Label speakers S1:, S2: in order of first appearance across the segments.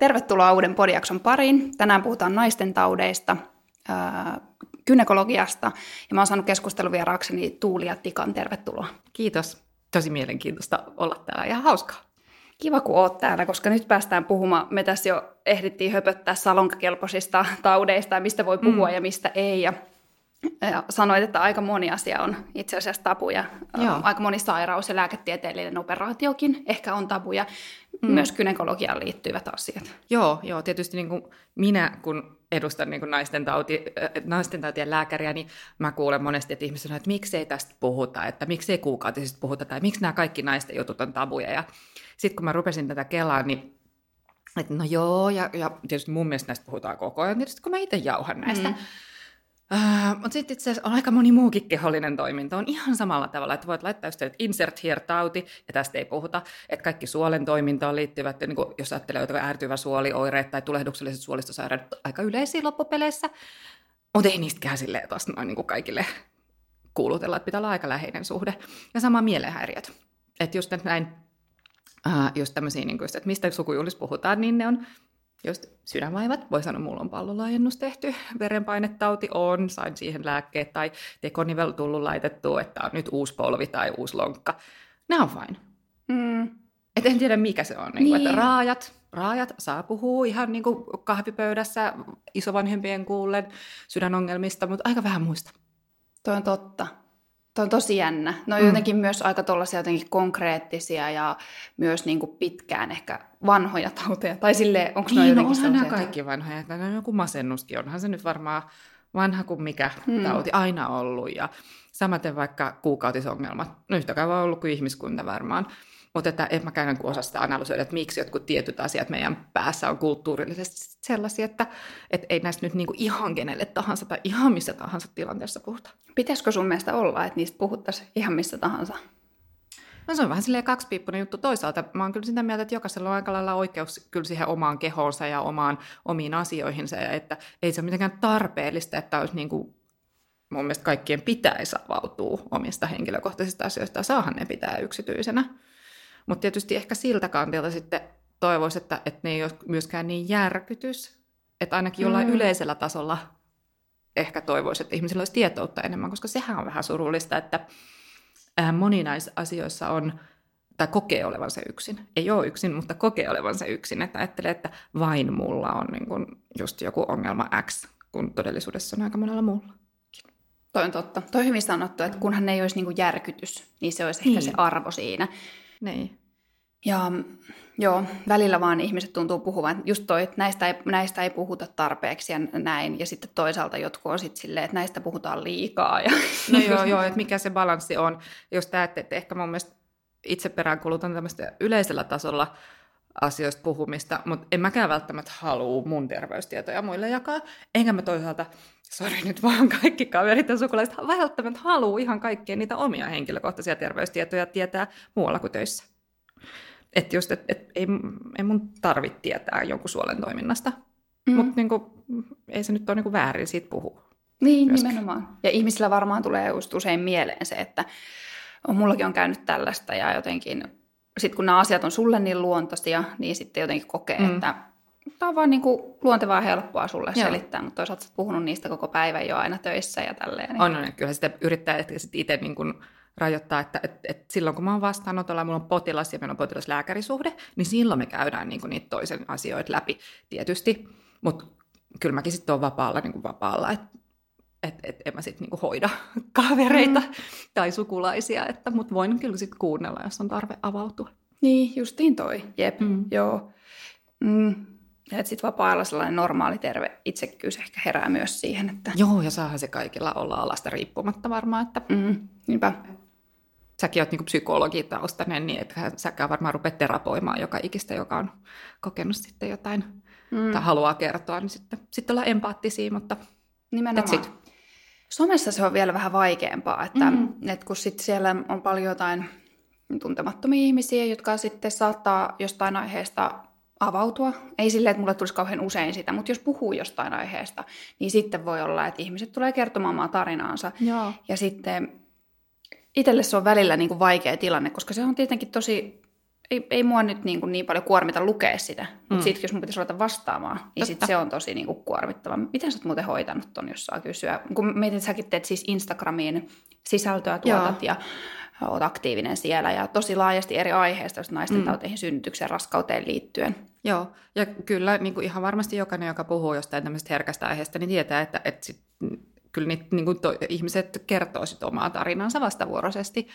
S1: Tervetuloa uuden podiakson pariin. Tänään puhutaan naisten taudeista, kynekologiasta ja mä oon saanut keskusteluvieraakseni Tuuli ja Tikan. Tervetuloa.
S2: Kiitos. Tosi mielenkiintoista olla täällä ja hauskaa.
S1: Kiva, kun oot täällä, koska nyt päästään puhumaan. Me tässä jo ehdittiin höpöttää salonkakelpoisista taudeista ja mistä voi puhua mm. ja mistä ei. Ja ja sanoit, että aika moni asia on itse asiassa tabuja. Joo. Aika moni sairaus ja lääketieteellinen operaatiokin ehkä on tabuja. Mm. Myös kynekologiaan liittyvät asiat.
S2: Joo, joo tietysti niin kuin minä, kun edustan niin kuin naisten, tauti, naisten tautien lääkäriä, niin mä kuulen monesti, että ihmiset sanoo, että miksei tästä puhuta, että miksei kuukautisista puhuta, tai miksi nämä kaikki naisten jutut on tabuja. Ja sitten kun mä rupesin tätä kelaa, niin että no joo, ja, ja tietysti mun mielestä näistä puhutaan koko ajan, tietysti kun mä itse jauhan näistä. Mm. Uh, mutta sitten itse asiassa on aika moni muukin kehollinen toiminta. On ihan samalla tavalla, että voit laittaa just, insert here tauti, ja tästä ei puhuta, että kaikki suolen toimintaan liittyvät, niin kuin, jos ajattelee jotain ärtyvä suolioireet tai tulehdukselliset suolistosairaudet, aika yleisiä loppupeleissä. Mutta ei niistäkään silleen taas noin niin kaikille kuulutella, että pitää olla aika läheinen suhde. Ja sama mielenhäiriöt. Että just näin, uh, just tämmöisiä, niin että mistä sukujuhlissa puhutaan, niin ne on Just sydänvaivat, voi sanoa, mulla on pallolaajennus tehty, verenpainetauti on, sain siihen lääkkeet tai tekonivel tullut laitettu, että on nyt uusi polvi tai uusi lonkka. Nämä on fine. Mm. Et en tiedä, mikä se on. Niin. Niin kuin, että raajat, raajat saa puhua ihan niin kuin kahvipöydässä isovanhempien kuullen sydänongelmista, mutta aika vähän muista.
S1: Tuo on totta. Tuo on tosi jännä. Ne on mm. jotenkin myös aika tuollaisia jotenkin konkreettisia ja myös niin kuin pitkään ehkä vanhoja tauteja. Tai silleen, onko
S2: niin,
S1: ne
S2: no, jotenkin onhan nämä kaikki vanhoja. Tämä on joku masennuskin. Onhan se nyt varmaan vanha kuin mikä mm. tauti aina ollut. Ja samaten vaikka kuukautisongelmat. No yhtä kauan ollut kuin ihmiskunta varmaan. Mutta että en mä käyn osaa sitä analysoida, että miksi jotkut tietyt asiat meidän päässä on kulttuurillisesti sellaisia, että, että ei näistä nyt niinku ihan kenelle tahansa tai ihan missä tahansa tilanteessa puhuta.
S1: Pitäisikö sun mielestä olla, että niistä puhuttaisiin ihan missä tahansa?
S2: No se on vähän silleen kaksipiippunen juttu. Toisaalta mä oon kyllä sitä mieltä, että jokaisella on aika lailla oikeus kyllä siihen omaan kehoonsa ja omaan, omiin asioihinsa. Ja että ei se ole mitenkään tarpeellista, että olisi niin kuin mun mielestä kaikkien pitäisi avautua omista henkilökohtaisista asioista ja saahan ne pitää yksityisenä. Mutta tietysti ehkä siltä kantilta sitten toivoisi, että, että ne ei ole myöskään niin järkytys, että ainakin jollain mm. yleisellä tasolla ehkä toivoisi, että ihmisillä olisi tietoutta enemmän, koska sehän on vähän surullista, että moni näissä asioissa on, tai kokee olevansa yksin. Ei ole yksin, mutta kokee olevansa yksin, että ajattelee, että vain mulla on niin kuin just joku ongelma X, kun todellisuudessa on aika monella muulla.
S1: Toi on totta. Toi on hyvin sanottu, että kunhan ne ei olisi niin kuin järkytys, niin se olisi niin. ehkä se arvo siinä.
S2: Niin.
S1: Ja joo, välillä vaan ihmiset tuntuu puhuvan, just toi, että näistä ei, näistä ei puhuta tarpeeksi ja näin. Ja sitten toisaalta jotkut on sitten silleen, että näistä puhutaan liikaa. Ja...
S2: No joo, joo, että mikä se balanssi on. Jos tämä, että ehkä mun mielestä itse peräänkulutan tämmöistä yleisellä tasolla asioista puhumista, mutta en mäkään välttämättä halua mun terveystietoja muille jakaa. Enkä mä toisaalta, sori nyt vaan kaikki kaverit ja sukulaiset, välttämättä halua ihan kaikkea niitä omia henkilökohtaisia terveystietoja tietää muualla kuin töissä. Että just, et, et, ei, ei mun tarvitse tietää jonkun suolen toiminnasta. Mm. Mutta niinku, ei se nyt ole niinku väärin siitä puhua.
S1: Niin, myöskään. nimenomaan. Ja ihmisillä varmaan tulee just usein mieleen se, että on, mullakin on käynyt tällaista ja jotenkin, sitten kun nämä asiat on sulle niin luontoisia, niin sitten jotenkin kokee, mm. että tämä on vaan niin kuin luontevaa ja helppoa sulle Joo. selittää, mutta toisaalta olet puhunut niistä koko päivän jo aina töissä ja tälleen.
S2: Niin. On, on, kyllä sitä yrittää itse niin kuin rajoittaa, että, että, että silloin kun mä oon vastaanotolla ja mulla on potilas ja meillä on potilaslääkärisuhde, niin silloin me käydään niin kuin niitä toisen asioita läpi tietysti, mutta kyllä mäkin sitten oon vapaalla, niin kuin vapaalla, että et, et, en mä sitten niinku hoida kavereita mm. tai sukulaisia, että, mutta voin kyllä sitten kuunnella, jos on tarve avautua.
S1: Niin, justiin toi, jep, mm. joo. Mm. Että sitten vapaa-ajalla sellainen normaali terve itsekkyys ehkä herää myös siihen. Että...
S2: Joo, ja saahan se kaikilla olla alasta riippumatta varmaan. Että...
S1: Mm, niinpä
S2: säkin oot niin psykologitaustainen, niin että säkään varmaan rupeat terapoimaan joka ikistä, joka on kokenut sitten jotain mm. tai haluaa kertoa, niin sitten, sitten ollaan empaattisia, mutta
S1: Nimenomaan. Somessa se on vielä vähän vaikeampaa, että, mm. että kun sitten siellä on paljon jotain tuntemattomia ihmisiä, jotka sitten saattaa jostain aiheesta avautua. Ei silleen, että mulle tulisi kauhean usein sitä, mutta jos puhuu jostain aiheesta, niin sitten voi olla, että ihmiset tulee kertomaan omaa tarinaansa.
S2: Joo.
S1: Ja sitten itselle se on välillä niin kuin vaikea tilanne, koska se on tietenkin tosi ei, ei mua nyt niin, kuin niin paljon kuormita lukea sitä, mutta mm. sitten jos mun pitäisi ruveta vastaamaan, niin sit se on tosi niin kuin kuormittava. Miten sä oot muuten hoitanut ton, jos saa kysyä? Kun mietin, että säkin teet siis Instagramiin sisältöä tuotat Joo. ja oot aktiivinen siellä ja tosi laajasti eri aiheista, jos naisten mm. tauteihin, synnytykseen, raskauteen liittyen.
S2: Joo, ja kyllä niin kuin ihan varmasti jokainen, joka puhuu jostain tämmöisestä herkästä aiheesta, niin tietää, että, että sit, kyllä niitä, niin kuin to, ihmiset kertoo sit omaa tarinansa vastavuoroisesti.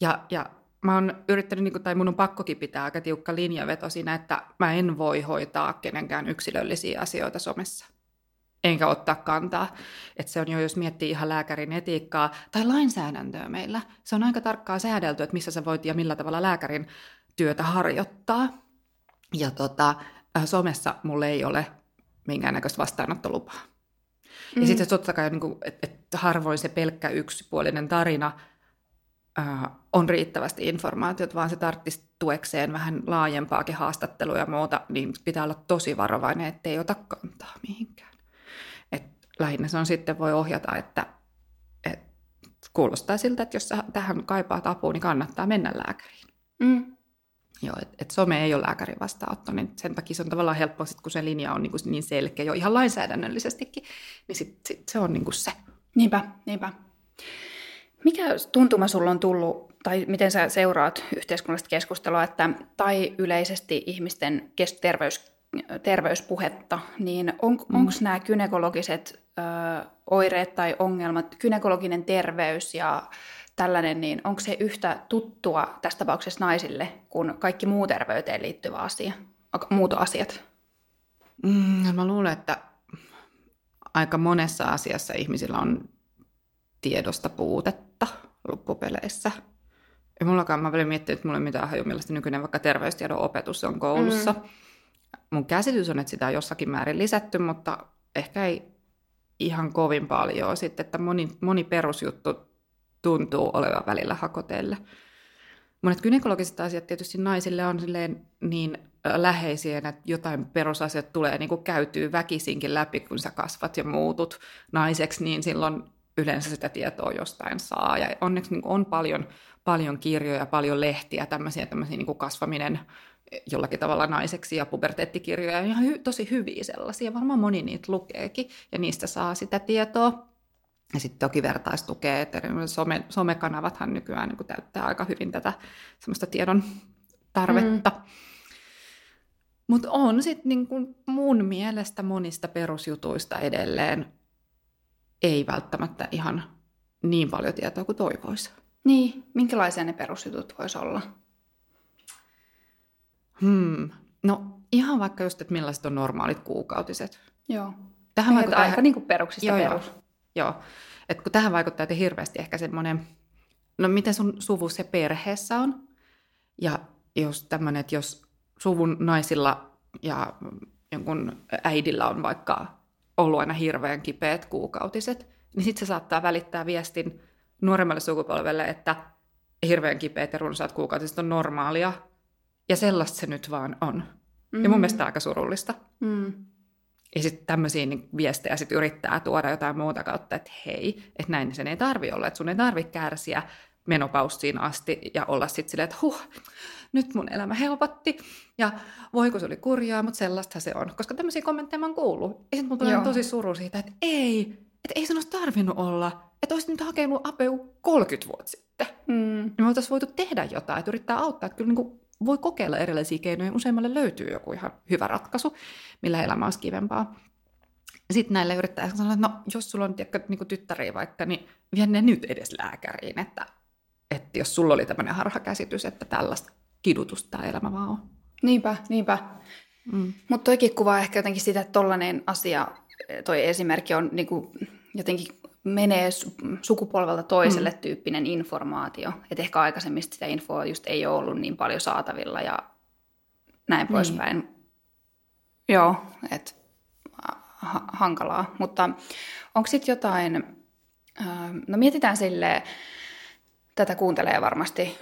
S2: Ja, ja mä oon yrittänyt, niin kuin, tai mun on pakkokin pitää aika tiukka linjaveto siinä, että mä en voi hoitaa kenenkään yksilöllisiä asioita somessa enkä ottaa kantaa. Että se on jo, jos miettii ihan lääkärin etiikkaa tai lainsäädäntöä meillä, se on aika tarkkaa säädelty, että missä sä voit ja millä tavalla lääkärin työtä harjoittaa. Ja tota, äh, somessa mulle ei ole minkäännäköistä vastaanottolupaa. Mm. Ja sitten totta kai, niin että et harvoin se pelkkä yksipuolinen tarina äh, on riittävästi informaatiota, vaan se tarvitsisi tuekseen vähän laajempaakin haastattelua ja muuta, niin pitää olla tosi varovainen, ettei ota kantaa mihinkään lähinnä se on sitten voi ohjata, että, että kuulostaa siltä, että jos sä tähän kaipaat apua, niin kannattaa mennä lääkäriin. Mm. Joo, että et some ei ole lääkärin vastaanotto, niin sen takia se on tavallaan helppo, sit kun se linja on niin, kuin niin selkeä jo ihan lainsäädännöllisestikin, niin sit, sit se on niin kuin se.
S1: Niinpä, niinpä. Mikä tuntuma sulla on tullut, tai miten sä seuraat yhteiskunnallista keskustelua, että, tai yleisesti ihmisten terveys, terveyspuhetta, niin on, mm. onko nämä kynekologiset ö, oireet tai ongelmat, kynekologinen terveys ja tällainen, niin onko se yhtä tuttua tässä tapauksessa naisille kuin kaikki muu terveyteen liittyvä asia, muut asiat?
S2: Mm, mä luulen, että aika monessa asiassa ihmisillä on tiedosta puutetta loppupeleissä. Ei mullakaan, mä vielä miettinyt, että mulla ei mitään haju, millaista nykyinen vaikka terveystiedon opetus on koulussa. Mm. Mun käsitys on, että sitä on jossakin määrin lisätty, mutta ehkä ei ihan kovin paljon sitten, että moni, moni perusjuttu tuntuu olevan välillä hakoteille. Monet gynekologiset asiat tietysti naisille on silleen niin läheisiä, että jotain perusasiat tulee niin kuin käytyy väkisinkin läpi, kun sä kasvat ja muutut naiseksi, niin silloin yleensä sitä tietoa jostain saa. Ja onneksi niin on paljon, paljon kirjoja, paljon lehtiä, tämmöisiä, tämmöisiä niin kuin kasvaminen jollakin tavalla naiseksi ja puberteettikirjoja, ihan hy, tosi hyviä sellaisia. Varmaan moni niitä lukeekin ja niistä saa sitä tietoa. Ja sitten toki vertaistukea, että some, somekanavathan nykyään niin täyttää aika hyvin tätä semmoista tiedon tarvetta. Mm. Mutta on sitten niin mun mielestä monista perusjutuista edelleen ei välttämättä ihan niin paljon tietoa kuin toivoisi.
S1: Niin, minkälaisia ne perusjutut voisi olla?
S2: Hmm. No ihan vaikka just, että millaiset on normaalit kuukautiset.
S1: Joo. Tähän aika niin kuin peruksista joo, perus. Joo.
S2: Joo. Et kun tähän vaikuttaa että hirveästi ehkä semmoinen, no miten sun suvussa ja perheessä on. Ja jos tämmöinen, että jos suvun naisilla ja jonkun äidillä on vaikka ollut aina hirveän kipeät kuukautiset, niin sitten se saattaa välittää viestin nuoremmalle sukupolvelle, että hirveän kipeät ja runsaat kuukautiset on normaalia, ja sellaista se nyt vaan on. Mm. Ja mun mielestä aika surullista. Mm. Ja sitten tämmöisiä niin viestejä sit yrittää tuoda jotain muuta kautta, että hei, että näin sen ei tarvi olla, että sun ei tarvi kärsiä menopaussiin asti ja olla sitten silleen, että huh, nyt mun elämä helpotti ja voiko se oli kurjaa, mutta sellaista se on. Koska tämmöisiä kommentteja mä oon kuullut. Ja sitten tulee tosi suru siitä, että ei, että ei sen olisi tarvinnut olla, että olisit nyt hakenut apeu 30 vuotta sitten. Mm. Ja me oltaisiin voitu tehdä jotain, että yrittää auttaa. Että kyllä niin kuin voi kokeilla erilaisia keinoja. Useimmalle löytyy joku ihan hyvä ratkaisu, millä elämä olisi kivempaa. Sitten näille yrittää sanoa, että no, jos sulla on tiedätkö, niin tyttäriä vaikka, niin vie ne nyt edes lääkäriin, että, että jos sulla oli tämmöinen harhakäsitys, että tällaista kidutusta tämä elämä vaan on.
S1: Niinpä, niinpä. Mm. Mutta toikin kuvaa ehkä jotenkin sitä, että tollainen asia, toi esimerkki on niin kuin jotenkin menee sukupolvelta toiselle mm. tyyppinen informaatio. Että ehkä aikaisemmin sitä infoa just ei ole ollut niin paljon saatavilla ja näin niin. poispäin. Joo, että ha- hankalaa. Mutta onko sitten jotain, no mietitään sille tätä kuuntelee varmasti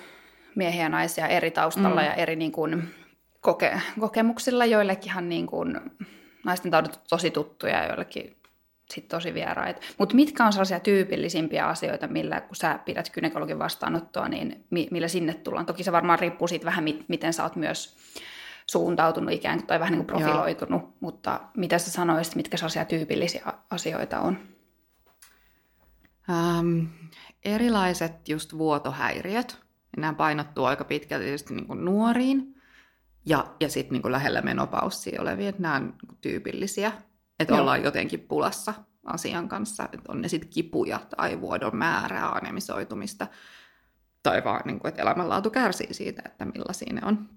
S1: miehiä ja naisia eri taustalla mm. ja eri niin kuin, koke- kokemuksilla. Joillekinhan niin kuin, naisten taudit tosi tuttuja ja joillekin sit tosi vieraita. Mutta mitkä on sellaisia tyypillisimpiä asioita, millä kun sä pidät gynekologin vastaanottoa, niin millä sinne tullaan? Toki se varmaan riippuu siitä vähän, miten sä oot myös suuntautunut ikään kuin, tai vähän niin kuin profiloitunut, Joo. mutta mitä sä sanoisit, mitkä sellaisia tyypillisiä asioita on?
S2: Ähm, erilaiset just vuotohäiriöt, nämä painottuu aika pitkälti tietysti niin kuin nuoriin ja, ja sitten niin lähellä menopaussia olevia, että nämä on tyypillisiä, että Joo. ollaan jotenkin pulassa asian kanssa, että on ne sitten kipuja tai vuodon määrää, anemisoitumista, tai vaan, niin kuin, että elämänlaatu kärsii siitä, että millaisia ne on.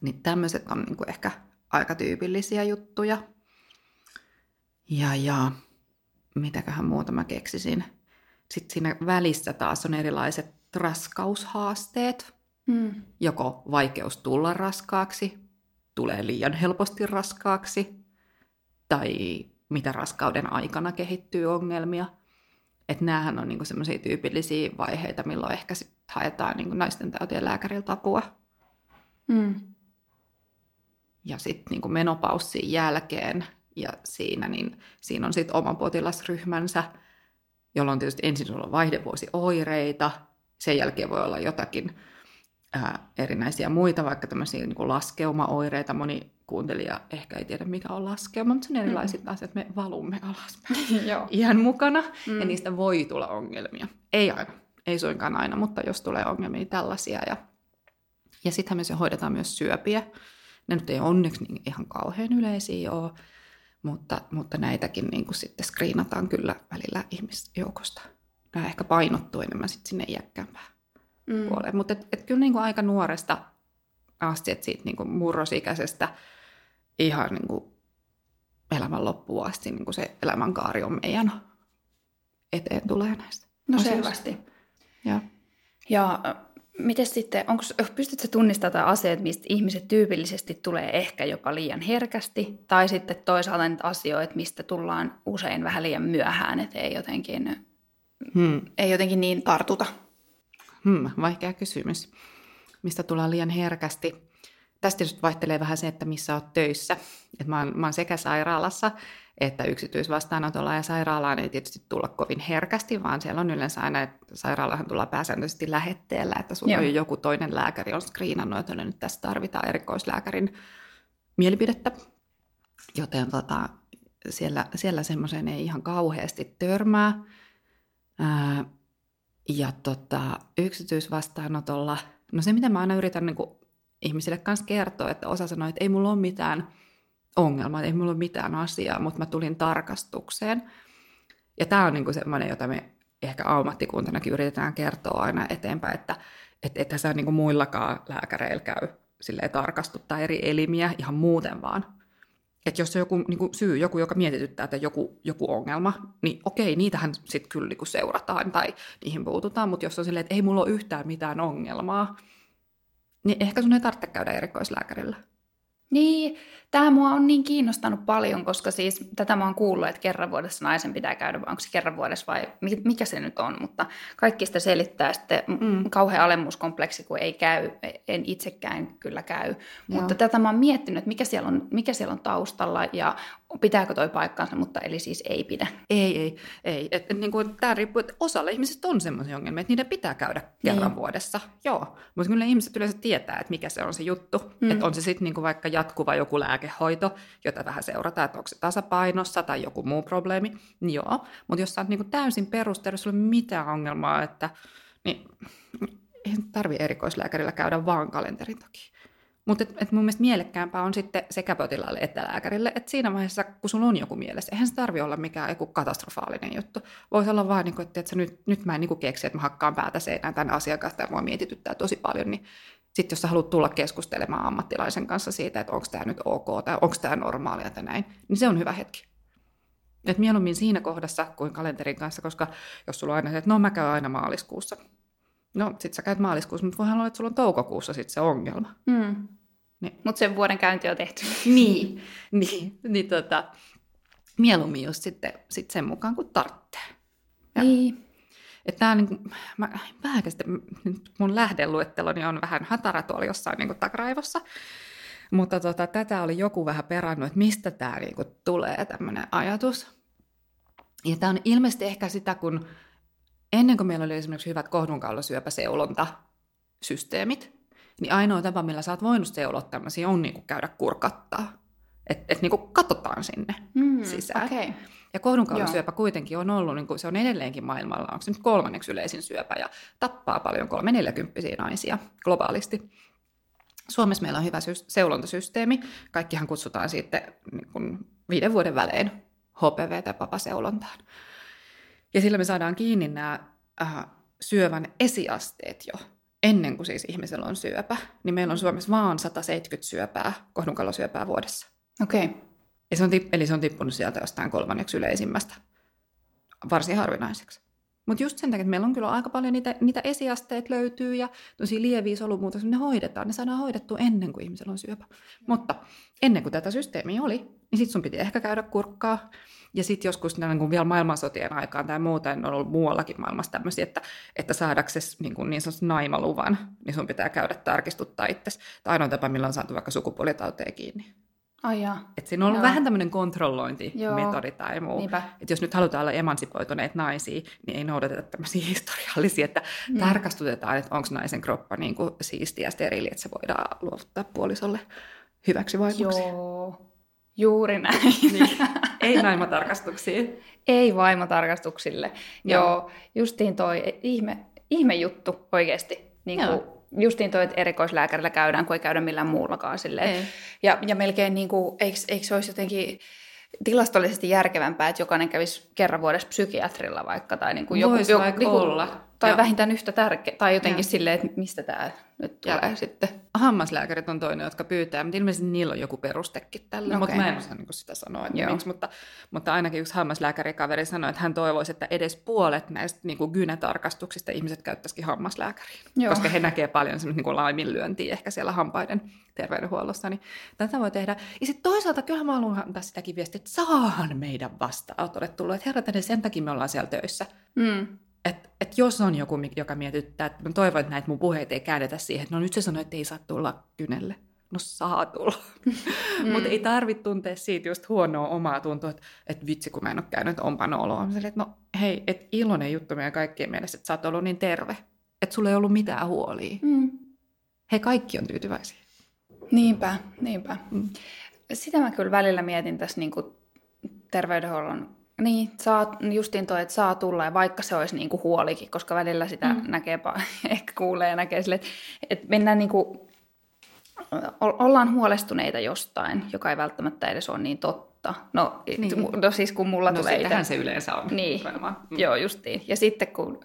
S2: Niin tämmöiset on niin kuin ehkä aika tyypillisiä juttuja. Ja, ja mitäköhän muuta mä keksisin. Sitten siinä välissä taas on erilaiset raskaushaasteet. Mm. Joko vaikeus tulla raskaaksi, tulee liian helposti raskaaksi, tai mitä raskauden aikana kehittyy ongelmia. Että näähän on niinku semmoisia tyypillisiä vaiheita, milloin ehkä sit haetaan niinku naisten tautien lääkäriltä apua. Mm. Ja sitten niinku menopaussin jälkeen ja siinä, niin siinä on sitten oma potilasryhmänsä, jolla on tietysti ensin olla vaihdevuosioireita, sen jälkeen voi olla jotakin ää, erinäisiä muita, vaikka tämmöisiä niin laskeumaoireita. Moni kuuntelija ehkä ei tiedä, mikä on laskeuma, mutta se on erilaiset mm. asiat, me valumme alaspäin ihan mukana, mm. ja niistä voi tulla ongelmia. Ei aina, ei suinkaan aina, mutta jos tulee ongelmia tällaisia. Ja, ja sittenhän me se hoidetaan myös syöpiä. Ne nyt ei onneksi niin ihan kauhean yleisiä ole, mutta, mutta näitäkin niin kuin sitten skriinataan kyllä välillä ihmisjoukosta. Nämä ehkä painottuu enemmän sitten sinne iäkkäämpään mm. puoleen. Mutta et, et kyllä niin kuin aika nuoresta asti, että siitä niin kuin murrosikäisestä ihan niin kuin elämän loppuun asti niin kuin se elämänkaari on meidän eteen tulee näistä
S1: No asioista. selvästi.
S2: Ja,
S1: ja Miten sitten, onko, pystytkö tunnistamaan asioita, mistä ihmiset tyypillisesti tulee ehkä jopa liian herkästi, tai sitten toisaalta niitä asioita, mistä tullaan usein vähän liian myöhään, että ei jotenkin, hmm. ei jotenkin niin tartuta?
S2: Hmm, vaikea kysymys. Mistä tullaan liian herkästi? Tästä tietysti vaihtelee vähän se, että missä olet töissä. Et mä, oon, mä oon sekä sairaalassa että yksityisvastaanotolla ja sairaalaan ei tietysti tulla kovin herkästi, vaan siellä on yleensä aina, että sairaalahan tullaan pääsääntöisesti lähetteellä, että sun on joku toinen lääkäri on skriinannut, että nyt tässä tarvitaan erikoislääkärin mielipidettä. Joten tota, siellä, siellä semmoiseen ei ihan kauheasti törmää. Ää, ja tota, yksityisvastaanotolla, no se mitä mä aina yritän niin ihmisille kanssa kertoa, että osa sanoo, että ei mulla ole mitään – ongelma, ei mulla ole mitään asiaa, mutta mä tulin tarkastukseen. Ja tämä on niinku semmoinen, jota me ehkä ammattikuntanakin yritetään kertoa aina eteenpäin, että et, et tässä niinku muillakaan lääkäreillä käy tarkastuttaa eri elimiä ihan muuten vaan. Että jos on joku niin kuin syy, joku, joka mietityttää, että joku, joku ongelma, niin okei, niitähän sitten kyllä niin kuin seurataan tai niihin puututaan, mutta jos on silleen, että ei mulla ole yhtään mitään ongelmaa, niin ehkä sun ei tarvitse käydä erikoislääkärillä.
S1: Niin, tämä mua on niin kiinnostanut paljon, koska siis tätä mä oon kuullut, että kerran vuodessa naisen pitää käydä, vai onko se kerran vuodessa vai mikä se nyt on, mutta kaikki sitä selittää sitten mm. kauhean alemmuuskompleksi, kun ei käy, en itsekään kyllä käy. Joo. Mutta tätä mä oon miettinyt, että mikä siellä on, mikä siellä on taustalla ja pitääkö toi paikkaansa, mutta eli siis ei pidä.
S2: Ei, ei, ei. Et, niin kuin, tämä riippuu, että osalla ihmisistä on sellaisia ongelmia, että niiden pitää käydä kerran niin. vuodessa. Joo, mutta kyllä ihmiset yleensä tietää, että mikä se on se juttu. Mm. Että on se sitten niin vaikka jatkuva joku lääkehoito, jota vähän seurataan, että onko se tasapainossa tai joku muu probleemi. Niin joo, mutta jos sä oot niin täysin ole mitään ongelmaa, että niin, ei tarvitse erikoislääkärillä käydä vaan kalenterin takia. Mutta et, et mun mielestä mielekkäämpää on sitten sekä potilaalle että lääkärille, että siinä vaiheessa, kun sulla on joku mielessä, eihän se tarvi olla mikään joku katastrofaalinen juttu. Voisi olla vaan, niin kuin, että, että nyt, nyt mä en niin keksi, että mä hakkaan päätä seinään tämän asiakasta ja mua mietityttää tosi paljon, niin sitten jos sä haluat tulla keskustelemaan ammattilaisen kanssa siitä, että onko tämä nyt ok tai onko tämä normaalia tai näin, niin se on hyvä hetki. Et mieluummin siinä kohdassa kuin kalenterin kanssa, koska jos sulla on aina se, että no mä käyn aina maaliskuussa. No sit sä käyt maaliskuussa, mutta voihan olla, että sulla on toukokuussa sitten se ongelma.
S1: Mm. Niin. Mutta sen vuoden käynti on tehty.
S2: niin, niin, niin tota, mieluummin just sitten sit sen mukaan, kun tarvitsee.
S1: Niin.
S2: Että tämä on niin kuin, mä, vähän nyt mun lähdeluetteloni on vähän hatara tuolla jossain niin kuin. Mutta tota, tätä oli joku vähän perannut, että mistä tämä niin kuin, tulee tämmöinen ajatus. Ja tämä on ilmeisesti ehkä sitä, kun ennen kuin meillä oli esimerkiksi hyvät kohdunkaulasyöpäseulontasysteemit, niin ainoa tapa, millä sä oot voinut seuloa tämmöisiä, on niin kuin käydä kurkattaa. Että et niin kuin katsotaan sinne mm, sisään.
S1: Okay.
S2: Ja kohdunkaulasyöpä kuitenkin on ollut, niin kuin se on edelleenkin maailmalla, onko se nyt kolmanneksi yleisin syöpä ja tappaa paljon kolme neljäkymppisiä naisia globaalisti. Suomessa meillä on hyvä sy- seulontasysteemi. Kaikkihan kutsutaan sitten niin kuin viiden vuoden välein HPV- tai papaseulontaan. Ja sillä me saadaan kiinni nämä äh, syövän esiasteet jo ennen kuin siis ihmisellä on syöpä. Niin meillä on Suomessa vaan 170 syöpää, kohdunkalosyöpää vuodessa.
S1: Okei. Okay.
S2: Ja se on, eli se on tippunut sieltä jostain kolmanneksi yleisimmästä varsin harvinaiseksi. Mutta just sen takia, että meillä on kyllä aika paljon niitä, niitä esiasteet löytyy ja tosi lieviä solumuutoksia, ne hoidetaan. Ne saadaan hoidettua ennen kuin ihmisellä on syöpä. Mutta ennen kuin tätä systeemiä oli, niin sitten sun piti ehkä käydä kurkkaa. Ja sitten joskus niin kun vielä maailmansotien aikaan tai muuten on ollut muuallakin maailmassa tämmöisiä, että, että saadaksesi niin, kuin niin sanotusti naimaluvan, niin sun pitää käydä tarkistuttaa itse. Tai ainoa tapa, millä on saatu vaikka sukupuolitauteen kiinni.
S1: Ai
S2: Et siinä on ollut Joo. vähän tämmöinen kontrollointimetodi tai muu. Että jos nyt halutaan olla emansipoituneet naisia, niin ei noudateta tämmöisiä historiallisia, että mm. tarkastutetaan, että onko naisen kroppa niin kuin siistiä ja steriili, että se voidaan luovuttaa puolisolle hyväksi vaikutuksia.
S1: Joo, juuri näin.
S2: Niin. Ei naimatarkastuksia.
S1: Ei vaimotarkastuksille. Joo, Joo justiin toi ihme, ihme juttu oikeasti. Niin kuin, justiin toi, että erikoislääkärillä käydään, kun ei käydä millään muullakaan silleen. Ja, ja melkein niin kuin, eikö, eikö se olisi jotenkin tilastollisesti järkevämpää, että jokainen kävisi kerran vuodessa psykiatrilla vaikka, tai niin kuin
S2: joku, joku, joku, olla.
S1: Tai Joo. vähintään yhtä tärkeä, tai jotenkin Joo. silleen, että mistä tämä nyt tulee ja. sitten.
S2: Hammaslääkärit on toinen, jotka pyytää, mutta ilmeisesti niillä on joku perustekin tällä, okay. mutta mä en osaa niin sitä sanoa, että miksi, mutta, mutta ainakin yksi hammaslääkärikaveri sanoi, että hän toivoisi, että edes puolet näistä niin kuin gynetarkastuksista ihmiset käyttäisikin hammaslääkäriin, Joo. koska he näkee paljon niin kuin laiminlyöntiä ehkä siellä hampaiden terveydenhuollossa, niin tätä voi tehdä. Ja sitten toisaalta kyllä mä haluan antaa sitäkin viestiä, että saahan meidän vastaanotolle tullut, että herrat, sen takia me ollaan siellä töissä. Mm että et jos on joku, joka mietittää, että mä toivon, että näitä mun puheita ei käännetä siihen, että no nyt se sanoi, että ei saa tulla kynelle. No saa tulla. Mm. Mutta ei tarvitse tuntea siitä just huonoa omaa tuntua, että, että vitsi kun mä en ole käynyt, onpa noloa. Mä että no hei, että iloinen juttu meidän kaikkien mielestä, että sä oot ollut niin terve. Että sulla ei ollut mitään huolia. Mm. He kaikki on tyytyväisiä.
S1: Niinpä, niinpä. Mm. Sitä mä kyllä välillä mietin tässä niin kuin terveydenhuollon niin, saa, justiin toi, että saa tulla, ja vaikka se olisi niinku huolikin, koska välillä sitä mm. näkee, ehkä kuulee ja näkee sille, että, että mennään niinku, ollaan huolestuneita jostain, joka ei välttämättä edes ole niin totta. No, niin. no siis kun mulla
S2: no,
S1: tulee
S2: itse... se yleensä on.
S1: Niin, mm. joo justiin. Ja sitten kun,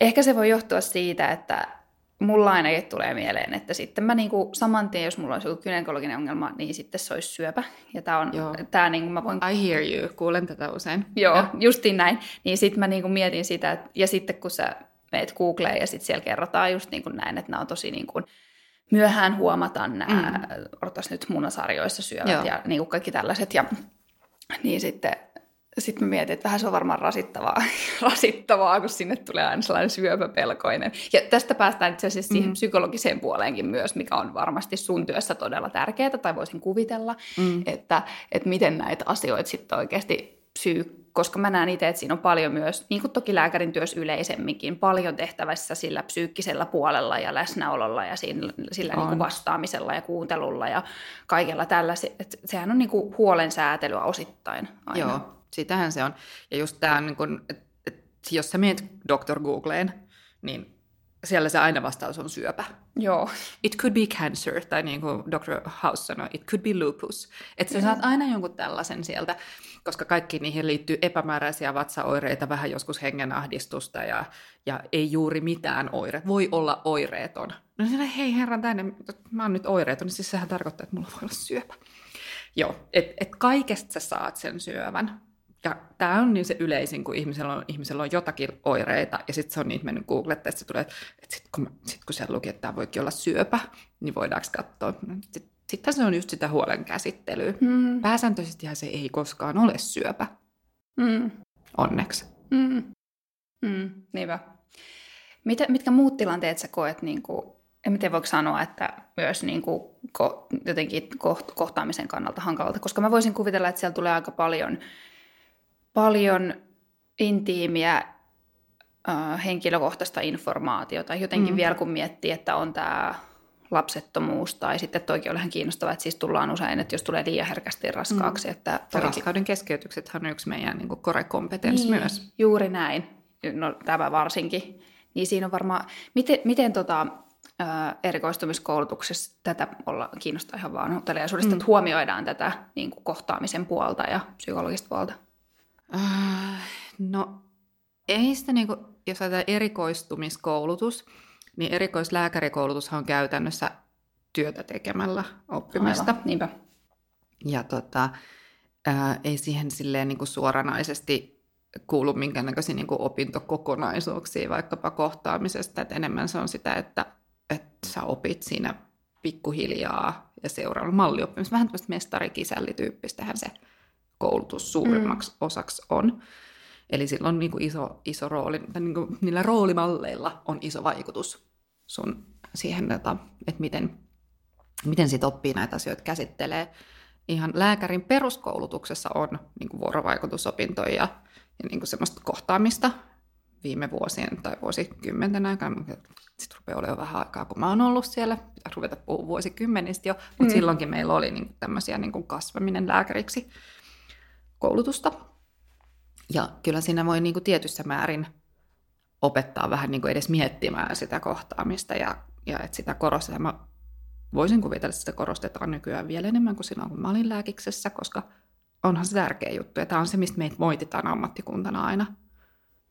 S1: ehkä se voi johtua siitä, että mulla ainakin tulee mieleen, että sitten mä niinku saman tien, jos mulla olisi joku gynekologinen ongelma, niin sitten se olisi syöpä. Ja tää on, Joo. tää niinku mä voin...
S2: I hear you, kuulen tätä usein.
S1: Joo, ja. justiin näin. Niin sitten mä niinku mietin sitä, että, ja sitten kun sä meet Googleen ja sitten siellä kerrotaan just niin kuin näin, että nämä on tosi niin kuin, myöhään huomata nämä, mm. odotas nyt munasarjoissa syövät Joo. ja niin kuin kaikki tällaiset. Ja, niin sitten sitten mä mietin, että vähän se on varmaan rasittavaa, rasittavaa, kun sinne tulee aina sellainen syöpäpelkoinen. Ja tästä päästään itse asiassa siihen mm. psykologiseen puoleenkin myös, mikä on varmasti sun työssä todella tärkeää, tai voisin kuvitella, mm. että, että miten näitä asioita sitten oikeasti psyy koska mä näen itse, että siinä on paljon myös, niin kuin toki lääkärin työssä yleisemminkin, paljon tehtävässä sillä psyykkisellä puolella ja läsnäololla ja siinä, sillä niin kuin vastaamisella ja kuuntelulla ja kaikella tällä. sehän on niin kuin huolen säätelyä osittain aina.
S2: Joo, sitähän se on. Ja just tämä, niin kun, että et, jos sä meet Dr. Googleen, niin siellä se aina vastaus on syöpä.
S1: Joo.
S2: It could be cancer, tai niin kuin Dr. House sanoi, it could be lupus. Että sä saat aina jonkun tällaisen sieltä, koska kaikki niihin liittyy epämääräisiä vatsaoireita, vähän joskus hengenahdistusta ja, ja ei juuri mitään oire. Voi olla oireeton. No sillä, hei herran tänne, mä oon nyt oireeton, niin siis sehän tarkoittaa, että mulla voi olla syöpä. Joo, että et kaikesta sä saat sen syövän. Ja tämä on niin se yleisin, kun ihmisellä on, ihmisellä on jotakin oireita, ja sitten se on niitä mennyt googlettaa, että se tulee, että sitten kun, sit kun siellä luki, että tämä voikin olla syöpä, niin voidaanko katsoa. Sitten sit se on just sitä huolen käsittelyä. Mm. Pääsääntöisesti se ei koskaan ole syöpä. Mm. Onneksi.
S1: Mm. Mm. Niinpä. Mitä, mitkä muut tilanteet sä koet, niin kuin, en miten voiko sanoa, että myös niin kuin, ko, jotenkin kohtaamisen kannalta hankalalta, koska mä voisin kuvitella, että siellä tulee aika paljon paljon intiimiä äh, henkilökohtaista informaatiota. Jotenkin mm. vielä kun miettii, että on tämä lapsettomuus tai sitten toikin oli ihan kiinnostavaa, että siis tullaan usein, että jos tulee liian herkästi raskaaksi. Mm. Että
S2: toikin... Raskauden keskeytykset on yksi meidän niin korekompetenssi niin, myös.
S1: Juuri näin, no tämä varsinkin. Niin siinä on varmaan, miten, miten tota, erikoistumiskoulutuksessa tätä olla kiinnostaa ihan vaan uteliaisuudesta, mm. että huomioidaan tätä niin kuin kohtaamisen puolta ja psykologista puolta?
S2: Äh, no ei sitä, niin kuin, jos ajatellaan erikoistumiskoulutus, niin erikoislääkärikoulutushan on käytännössä työtä tekemällä oppimista.
S1: Aivan, niinpä.
S2: Ja tota, ää, ei siihen silleen niin kuin suoranaisesti kuulu minkäännäköisiä niin kuin opintokokonaisuuksia vaikkapa kohtaamisesta, että enemmän se on sitä, että, että sä opit siinä pikkuhiljaa ja seuraavalla mallioppimista. Vähän tämmöistä mestarikisälli-tyyppistähän se koulutus suurimmaksi mm. osaksi on. Eli sillä on niin kuin iso, iso rooli, tai niin kuin niillä roolimalleilla on iso vaikutus sun siihen, että miten, miten sit oppii näitä asioita käsittelee. Ihan lääkärin peruskoulutuksessa on niin kuin vuorovaikutusopintoja ja, ja niin kuin semmoista kohtaamista viime vuosien tai vuosikymmenten aikana. Sitten rupeaa olemaan vähän aikaa, kun mä oon ollut siellä. Pitää ruveta puhua vuosikymmenistä jo, mutta mm. silloinkin meillä oli niin kuin tämmöisiä niin kuin kasvaminen lääkäriksi koulutusta. Ja kyllä siinä voi niin kuin tietyssä määrin opettaa vähän niin kuin edes miettimään sitä kohtaamista ja, ja että sitä korostetaan. Mä voisin kuvitella, että sitä korostetaan nykyään vielä enemmän kuin silloin, kun mä olin lääkiksessä, koska onhan se tärkeä juttu. Ja tämä on se, mistä meitä moititaan ammattikuntana aina.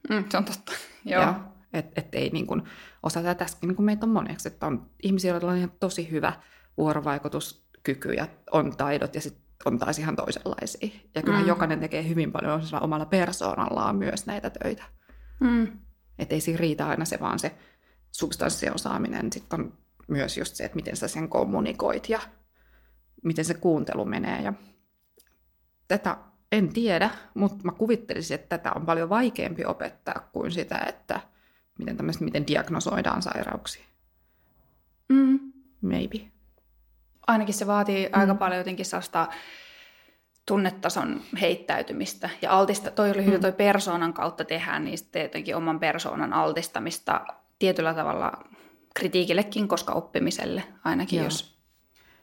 S1: Mm, se on totta, joo.
S2: Että et ei niin kuin, osata tässäkin niin kuin meitä on moneksi, että on ihmisiä, joilla on ihan tosi hyvä vuorovaikutuskyky ja on taidot ja sitten on taas ihan toisenlaisia. Ja kyllä mm. jokainen tekee hyvin paljon omalla persoonallaan myös näitä töitä. Mm. Että ei siinä riitä aina se vaan se substanssiosaaminen. Sitten on myös just se, että miten sä sen kommunikoit ja miten se kuuntelu menee. Ja tätä en tiedä, mutta mä kuvittelisin, että tätä on paljon vaikeampi opettaa kuin sitä, että miten, miten diagnosoidaan sairauksia. Mm. Maybe
S1: ainakin se vaatii mm. aika paljon jotenkin sellaista tunnetason heittäytymistä ja altista. Toi oli hyvä, mm. toi persoonan kautta tehdään, niin sitten jotenkin oman persoonan altistamista tietyllä tavalla kritiikillekin, koska oppimiselle ainakin, Joo. jos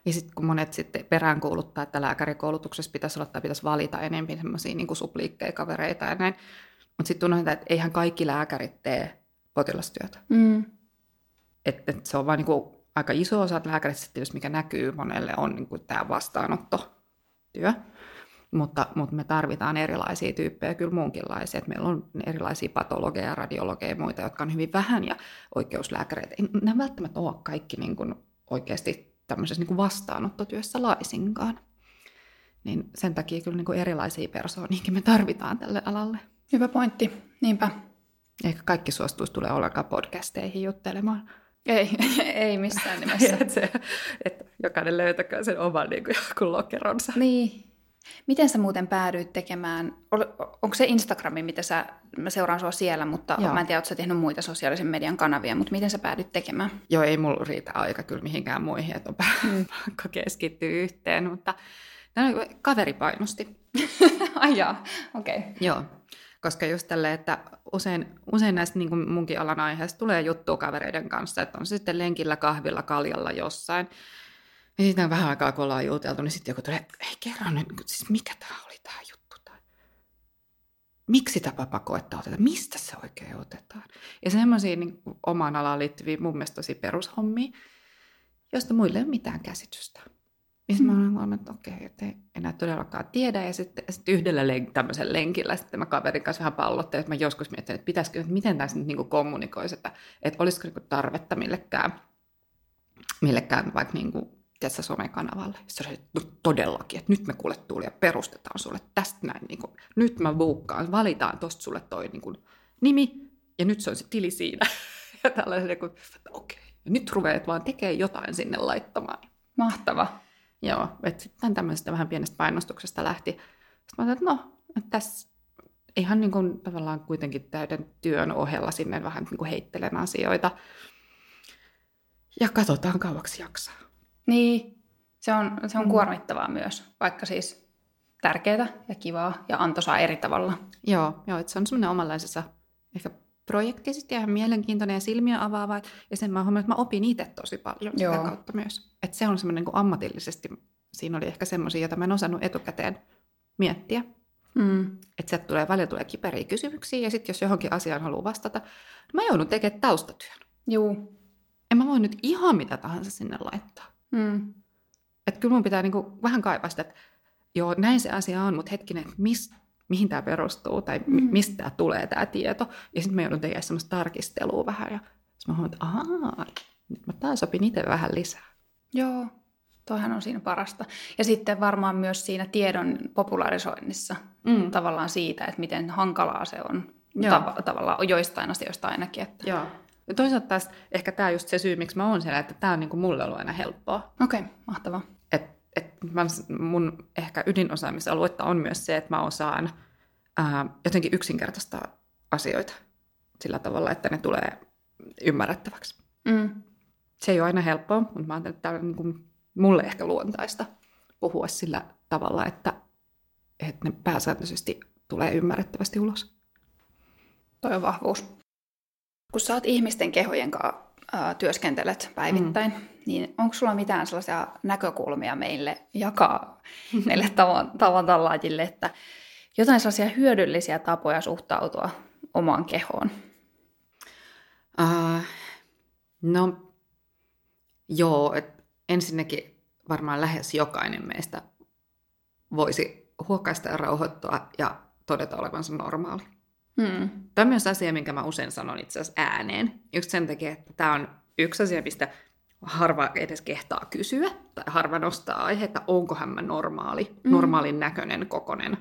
S2: ja sitten kun monet sitten peräänkuuluttaa, että lääkärikoulutuksessa pitäisi olla tai pitäisi valita enemmän semmoisia niin supliikkeja kavereita ja näin. Mutta sitten tunnetaan, että eihän kaikki lääkärit tee potilastyötä. Mm. Että et se on vain niin aika iso osa lääkäristä, mikä näkyy monelle, on niin kuin tämä vastaanottotyö. Mutta, mutta me tarvitaan erilaisia tyyppejä, kyllä muunkinlaisia. Että meillä on erilaisia patologeja, radiologeja ja muita, jotka on hyvin vähän, ja oikeuslääkäreitä. Ei nämä välttämättä ole kaikki niin kuin oikeasti tämmöisessä niin kuin vastaanottotyössä laisinkaan. Niin sen takia kyllä niin kuin erilaisia persooniakin me tarvitaan tälle alalle.
S1: Hyvä pointti, niinpä.
S2: Eikä kaikki suostuisi tulee ollenkaan podcasteihin juttelemaan.
S1: Ei, ei missään nimessä.
S2: että, se, että jokainen löytäkää sen oman niin kuin, lokeronsa.
S1: Niin. Miten sä muuten päädyit tekemään, onko se Instagrami, mitä sä, mä seuraan sua siellä, mutta Joo. mä en tiedä, ootko sä tehnyt muita sosiaalisen median kanavia, mutta miten sä päädyit tekemään?
S2: Joo, ei mulla riitä aika kyllä mihinkään muihin, että on mm. pakko keskittyä yhteen, mutta kaveri painosti.
S1: Ai okei. Okay.
S2: Joo, koska just tälle, että usein, usein näistä niin kuin munkin alan aiheesta tulee juttu kavereiden kanssa, että on se sitten lenkillä, kahvilla, kaljalla jossain. Ja sitten vähän aikaa, kun ollaan juteltu, niin sitten joku tulee, ei kerran nyt, siis mikä tämä oli tämä juttu? Miksi tämä papakoetta otetaan? Mistä se oikein otetaan? Ja semmoisia niin omaan alaan liittyviä mun mielestä tosi perushommia, joista muille ei ole mitään käsitystä. Ja sitten mm. mä olen että okei, että ei enää todellakaan tiedä. Ja sitten, sitten yhdellä len, tämmöisen lenkillä sitten mä kaverin kanssa vähän pallottelin, että mä joskus mietin, että pitäisikö, että miten tässä nyt niin kommunikoisi, että, että olisiko niin tarvetta millekään, millekään vaikka niin kuin, tässä somekanavalle. Sitten se no todellakin, että nyt me kuule tuli ja perustetaan sulle tästä näin. Niin kuin, nyt mä buukkaan, valitaan tosta sulle toi niin kuin, nimi ja nyt se on se tili siinä. ja niin kuin, että okei, ja nyt ruveet vaan tekee jotain sinne laittamaan.
S1: Mahtava.
S2: Joo, että sitten tämmöisestä vähän pienestä painostuksesta lähti. Sitten mä ajattelin, että no, että tässä ihan niin kuin tavallaan kuitenkin täyden työn ohella sinne vähän niin kuin heittelen asioita. Ja katsotaan kauaksi jaksaa.
S1: Niin, se on, se on mm. kuormittavaa myös, vaikka siis tärkeää ja kivaa ja antoisaa eri tavalla.
S2: Joo, joo että se on semmoinen omanlaisessa ehkä projekti sitten ihan mielenkiintoinen ja silmiä avaava. Ja sen mä huomioon, että mä opin itse tosi paljon Joo. sitä kautta myös. Että se on semmoinen niin ammatillisesti, siinä oli ehkä semmoisia, joita mä en osannut etukäteen miettiä. Mm. Että sieltä tulee, välillä tulee kiperiä kysymyksiä ja sitten jos johonkin asiaan haluaa vastata, niin mä joudun tekemään taustatyön.
S1: Joo.
S2: En mä voi nyt ihan mitä tahansa sinne laittaa. Mm. Että kyllä mun pitää niinku vähän kaivaa sitä, että joo, näin se asia on, mutta hetkinen, että mis, mihin tämä perustuu tai mm. mistä tämä tulee tämä tieto. Ja sitten mä joudun tekemään semmoista tarkistelua vähän ja sitten mä huomaan, että ahaa, nyt mä taas opin itse vähän lisää.
S1: Joo, toihan on siinä parasta. Ja sitten varmaan myös siinä tiedon popularisoinnissa mm. tavallaan siitä, että miten hankalaa se on tav- tavallaan joistain asioista ainakin. Että...
S2: Joo. Ja toisaalta taas ehkä tämä just se syy, miksi mä oon siellä, että tämä on niinku mulle ollut aina helppoa.
S1: Okei, okay, mahtavaa.
S2: Mä, mun ehkä ydinosaamisaluetta on myös se, että mä osaan ää, jotenkin yksinkertaistaa asioita sillä tavalla, että ne tulee ymmärrettäväksi. Mm. Se ei ole aina helppoa, mutta mä ajattelen, että tämä on niin kuin mulle ehkä luontaista puhua sillä tavalla, että, että ne pääsääntöisesti tulee ymmärrettävästi ulos.
S1: Toi on vahvuus. Kun sä oot ihmisten kehojen kanssa ää, työskentelet päivittäin, mm. niin onko sulla mitään sellaisia näkökulmia meille jakaa meille tavan, tavan tallaajille, että jotain sellaisia hyödyllisiä tapoja suhtautua omaan kehoon?
S2: Uh, no, joo, et ensinnäkin varmaan lähes jokainen meistä voisi huokaista ja rauhoittua ja todeta olevansa normaali. Hmm. Tämä on myös asia, minkä mä usein sanon itse asiassa ääneen. Just sen takia, että tämä on yksi asia, mistä harva edes kehtaa kysyä, tai harva nostaa aiheetta, onkohan mä normaali, mm. normaalin näköinen, kokonen,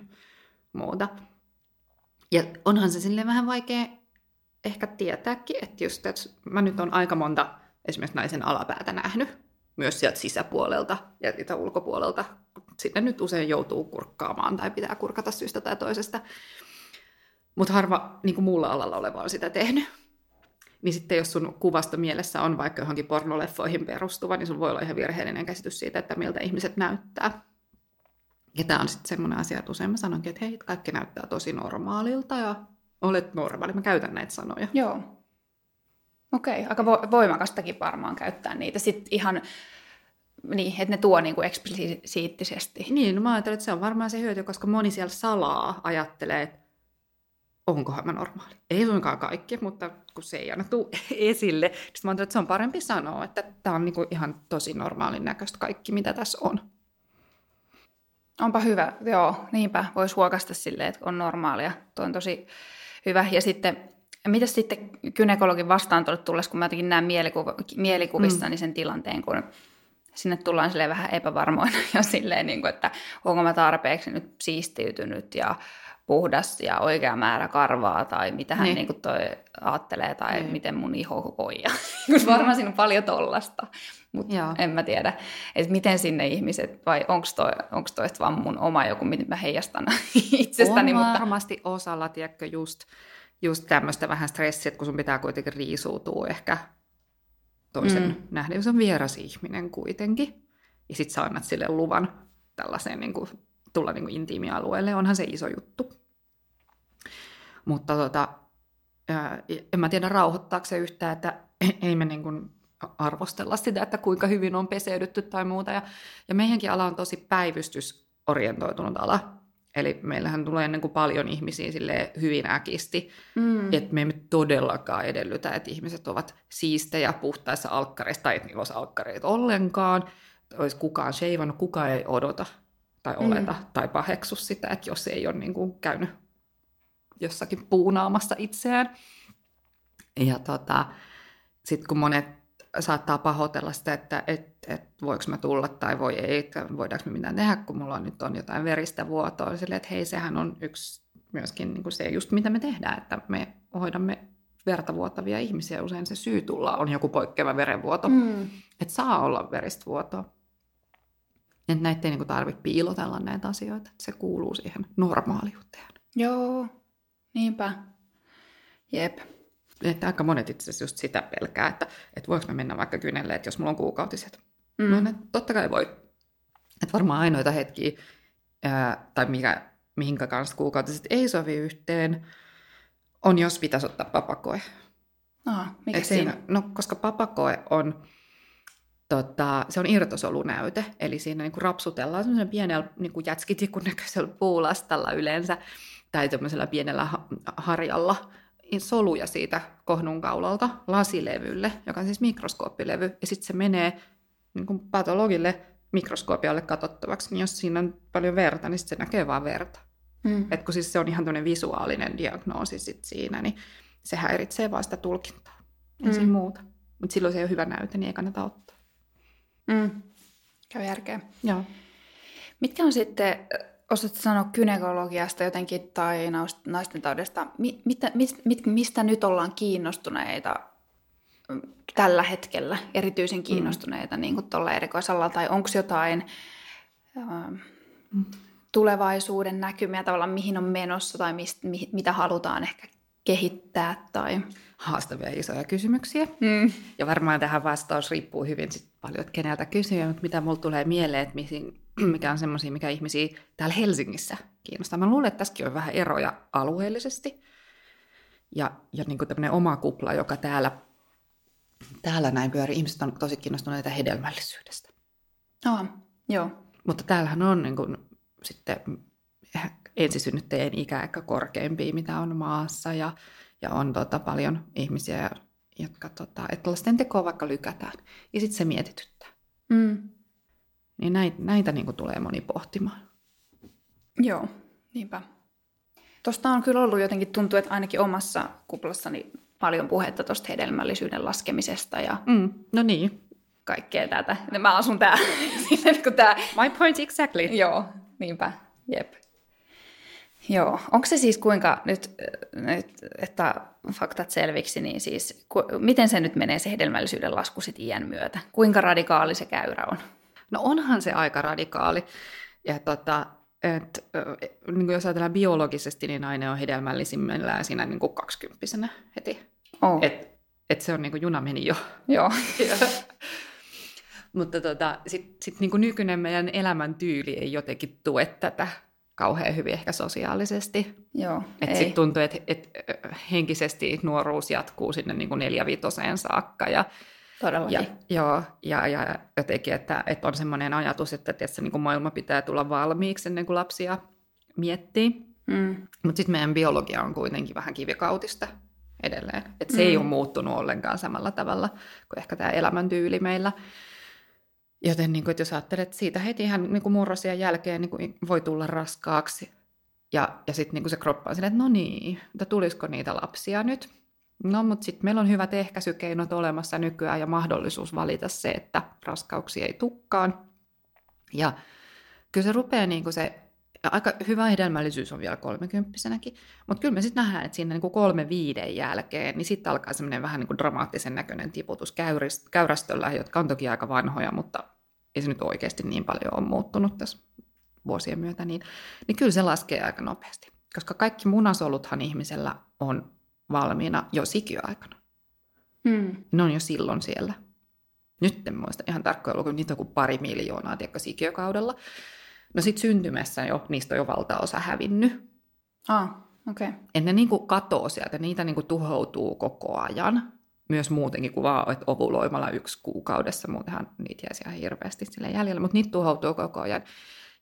S2: muuta. Ja onhan se sille vähän vaikea ehkä tietääkin, että just, että mä nyt on aika monta esimerkiksi naisen alapäätä nähnyt, myös sieltä sisäpuolelta ja ulkopuolelta. Sinne nyt usein joutuu kurkkaamaan tai pitää kurkata syystä tai toisesta. Mutta harva niin kuin muulla alalla oleva on sitä tehnyt. Niin sitten jos sun kuvasta mielessä on vaikka johonkin pornoleffoihin perustuva, niin sun voi olla ihan virheellinen käsitys siitä, että miltä ihmiset näyttää. Ja tämä on sitten semmoinen asia, että usein mä sanonkin, että hei, kaikki näyttää tosi normaalilta ja olet normaali. Mä käytän näitä sanoja.
S1: Joo. Okei, okay, aika voimakastakin varmaan käyttää niitä. Sitten ihan niin, että ne tuo niin kuin eksplisiittisesti.
S2: Niin, no mä ajattelen, että se on varmaan se hyöty, koska moni siellä salaa ajattelee, että onkohan mä normaali. Ei suinkaan kaikki, mutta kun se ei aina tule esille, niin mä että se on parempi sanoa, että tämä on niinku ihan tosi normaalin näköistä kaikki, mitä tässä on.
S1: Onpa hyvä, joo, niinpä voisi huokasta silleen, että on normaalia. Tuo on tosi hyvä. Ja sitten, mitä sitten kynekologin vastaan tullessa, kun mä jotenkin näen mielikuv- mielikuvissani mm. sen tilanteen, kun sinne tullaan silleen vähän epävarmoina ja silleen, niin kuin, että onko mä tarpeeksi nyt siistiytynyt ja puhdas ja oikea määrä karvaa tai mitä hän niin. Niin kuin toi ajattelee tai niin. miten mun iho voi. Varmaan siinä on paljon tollasta, mutta en mä tiedä, että miten sinne ihmiset vai onko toi, onks toi vaan mun oma joku, miten mä heijastan itsestäni.
S2: On mutta... varmasti osalla, tiedätkö, just, just tämmöistä vähän stressiä, kun sun pitää kuitenkin riisuutua ehkä toisen mm. nähden, jos on vieras ihminen kuitenkin. Ja sit sä annat sille luvan tällaiseen niin kuin, tulla niin kuin intiimialueelle, onhan se iso juttu. Mutta tota, en mä tiedä rauhoittaako se yhtään, että ei me niin kuin arvostella sitä, että kuinka hyvin on peseydytty tai muuta. Ja, ja meidänkin ala on tosi päivystysorientoitunut ala. Eli meillähän tulee ennen kuin paljon ihmisiä sille hyvin äkisti, mm. että me emme todellakaan edellytä, että ihmiset ovat siistejä puhtaissa alkkareissa tai että niillä olisi alkkareita ollenkaan. Olisi kukaan sheivannut, kukaan ei odota tai oleta mm. tai paheksu sitä, että jos ei ole niin kuin käynyt jossakin puunaamassa itseään. Ja tota, sitten kun monet saattaa pahoitella sitä, että et, et, voiko mä tulla tai voi ei, että voidaanko me mitään tehdä, kun mulla nyt on jotain veristä vuotoa. Silleen, että hei, sehän on yksi myöskin niin kuin se just mitä me tehdään, että me hoidamme verta vuotavia ihmisiä. Usein se syy tulla on joku poikkeava verenvuoto, mm. että saa olla veristä vuotoa. Että näitä ei niin tarvitse piilotella näitä asioita, että se kuuluu siihen normaaliuteen.
S1: Joo, niinpä. Jep.
S2: Että aika monet itse asiassa just sitä pelkää, että, että voiko mä mennä vaikka kynelle, että jos mulla on kuukautiset. Mm. No ne, totta kai voi. Että varmaan ainoita hetkiä ää, tai mikä, mihinkä kanssa kuukautiset ei sovi yhteen, on jos pitäisi ottaa papakoe.
S1: Aha, mikä
S2: Et
S1: siinä?
S2: No, koska papakoe on, tota, se on irtosolunäyte, eli siinä niin kuin rapsutellaan semmoisella pienellä niin kuin jätskitikun näköisellä puulastalla yleensä, tai tämmöisellä pienellä ha- harjalla, soluja siitä kohdunkaulalta lasilevylle, joka on siis mikroskooppilevy, ja sitten se menee niin kuin patologille mikroskoopialle katsottavaksi, niin jos siinä on paljon verta, niin sit se näkee vaan verta.
S1: Mm.
S2: Et kun siis se on ihan tämmöinen visuaalinen diagnoosi sit siinä, niin se häiritsee vaan sitä tulkintaa. Ei
S1: Mm.
S2: siinä muuta. Mutta silloin se ei ole hyvä näyte, niin ei kannata ottaa.
S1: Mm. Käy järkeä.
S2: Joo.
S1: Mitkä on sitten, osaatko sanoa kynekologiasta jotenkin tai naisten taudesta, mi- mitä, mis, mit, mistä nyt ollaan kiinnostuneita mm, tällä hetkellä, erityisen kiinnostuneita mm. niin kuin tuolla erikoisalalla, tai onko jotain ähm, tulevaisuuden näkymiä tavallaan, mihin on menossa tai mist, mi, mitä halutaan ehkä kehittää tai...
S2: Haastavia isoja kysymyksiä.
S1: Mm.
S2: Ja varmaan tähän vastaus riippuu hyvin sit paljon, että keneltä kysyy, mutta mitä mulla tulee mieleen, että mihin, mikä on semmoisia, mikä ihmisiä täällä Helsingissä kiinnostaa. Mä luulen, että tässäkin on vähän eroja alueellisesti. Ja, ja niin kuin tämmöinen oma kupla, joka täällä, täällä näin pyörii. Ihmiset on tosi kiinnostuneita hedelmällisyydestä.
S1: Oh, joo.
S2: Mutta täällähän on niin kuin, sitten ensisynnyttäjien ikä ehkä korkeampia, mitä on maassa. Ja, ja on tota, paljon ihmisiä, jotka, tota, että lasten tekoa vaikka lykätään. Ja sitten se mietityttää.
S1: Mm.
S2: Niin näitä, näitä niin kuin tulee moni pohtimaan.
S1: Joo, niinpä. Tuosta on kyllä ollut jotenkin, tuntuu, että ainakin omassa kuplassani paljon puhetta tuosta hedelmällisyyden laskemisesta ja
S2: Mm, no niin.
S1: kaikkea tätä. Mä asun tää, silleen kun tää,
S2: My point exactly.
S1: joo, niinpä, jep. Joo, onko se siis kuinka nyt, nyt että faktat selviksi, niin siis ku, miten se nyt menee se hedelmällisyyden lasku sit iän myötä? Kuinka radikaali se käyrä on?
S2: No onhan se aika radikaali. Ja tota, et, niin kuin jos ajatellaan biologisesti, niin nainen on hedelmällisimmillään siinä niin kuin kaksikymppisenä heti.
S1: Oh,
S2: Et, et se on niin kuin juna meni jo.
S1: joo.
S2: Mutta tota, sitten sit niin kuin nykyinen meidän elämäntyyli ei jotenkin tue tätä kauhean hyvin ehkä sosiaalisesti.
S1: joo,
S2: Et
S1: ei.
S2: sit tuntuu, että et, ö, henkisesti nuoruus jatkuu sinne niin kuin neljävitoseen saakka. Ja,
S1: Todellakin.
S2: ja, joo, ja, ja jotenkin, että, että on semmoinen ajatus, että tietysti, niin kuin maailma pitää tulla valmiiksi ennen kuin lapsia miettii.
S1: Mm.
S2: Mutta sitten meidän biologia on kuitenkin vähän kivikautista edelleen. Et se mm. ei ole muuttunut ollenkaan samalla tavalla kuin ehkä tämä elämäntyyli meillä. Joten niin kuin, että jos ajattelet, että siitä heti ihan niin kuin murrosien jälkeen niin kuin voi tulla raskaaksi. Ja, ja sitten niin se kroppa on silleen, että no niin, että tulisiko niitä lapsia nyt? No, mutta sitten meillä on hyvät ehkäisykeinot olemassa nykyään ja mahdollisuus valita se, että raskauksia ei tukkaan. Ja kyllä se rupeaa niin kuin se, aika hyvä hedelmällisyys on vielä kolmekymppisenäkin, mutta kyllä me sitten nähdään, että siinä niin kolme viiden jälkeen, niin sitten alkaa semmoinen vähän niin kuin dramaattisen näköinen tiputus käyrist- käyrästöllä, jotka on toki aika vanhoja, mutta ei se nyt oikeasti niin paljon ole muuttunut tässä vuosien myötä, niin, niin kyllä se laskee aika nopeasti. Koska kaikki munasoluthan ihmisellä on valmiina jo sikiöaikana.
S1: Mm.
S2: Ne on jo silloin siellä. Nyt en muista ihan tarkkoja lukuja, niitä on kuin pari miljoonaa tiedätkö, sikiökaudella. No sitten syntymässä jo, niistä on jo valtaosa hävinnyt.
S1: Ah, okei. Okay.
S2: Et ne niin kuin katoo sieltä, niitä niin kuin tuhoutuu koko ajan. Myös muutenkin kuin vaan, että ovuloimalla yksi kuukaudessa, muutenhan niitä jäisi ihan hirveästi sille jäljellä, mutta niitä tuhoutuu koko ajan.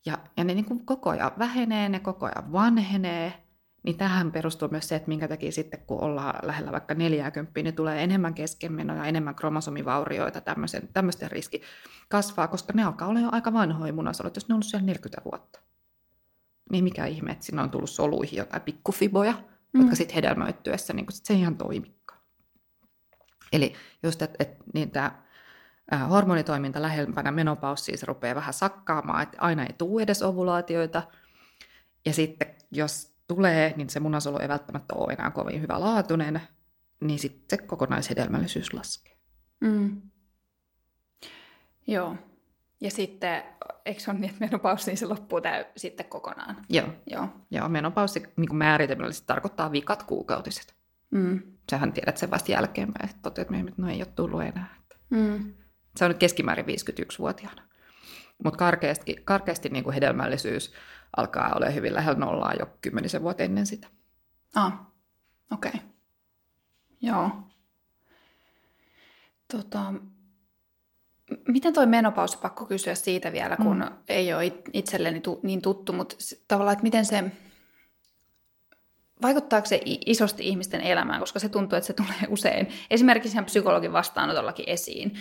S2: Ja, ja ne niin kuin koko ajan vähenee, ne koko ajan vanhenee. Niin tähän perustuu myös se, että minkä takia sitten kun ollaan lähellä vaikka 40, niin tulee enemmän keskenmenoja, enemmän kromosomivaurioita, tämmöisen, tämmöisten riski kasvaa, koska ne alkaa olla jo aika vanhoja munasolot, jos ne on ollut siellä 40 vuotta. Niin mikä ihme, että siinä on tullut soluihin jotain pikkufiboja, mm. jotka sitten hedelmöittyessä, niin sit se ei ihan toimikaan. Eli just, että et, niin tämä hormonitoiminta lähempänä menopaussiin se rupeaa vähän sakkaamaan, että aina ei tule edes ovulaatioita. Ja sitten jos tulee, niin se munasolu ei välttämättä ole enää kovin hyvä laatuinen, niin sitten se kokonaishedelmällisyys laskee.
S1: Mm. Joo. Ja sitten, eikö se ole niin, että menopausi, niin se loppuu tää sitten kokonaan?
S2: Joo.
S1: Joo.
S2: Joo, menopaussi niin määritelmällisesti tarkoittaa vikat kuukautiset.
S1: Mm.
S2: Sähän tiedät sen vasta jälkeenpäin, että toteat että no ei ole tullut enää.
S1: Mm.
S2: Se on nyt keskimäärin 51-vuotiaana. Mutta karkeasti, karkeasti niin kuin hedelmällisyys alkaa olla hyvin lähellä nollaa jo kymmenisen vuotta ennen sitä.
S1: Ah, okei. Okay. Joo. Tota, miten toi menopausi, pakko kysyä siitä vielä, kun mm. ei ole itselleni tu, niin tuttu, mutta tavallaan, että miten se, vaikuttaako se isosti ihmisten elämään, koska se tuntuu, että se tulee usein esimerkiksi ihan psykologin vastaanotollakin esiin,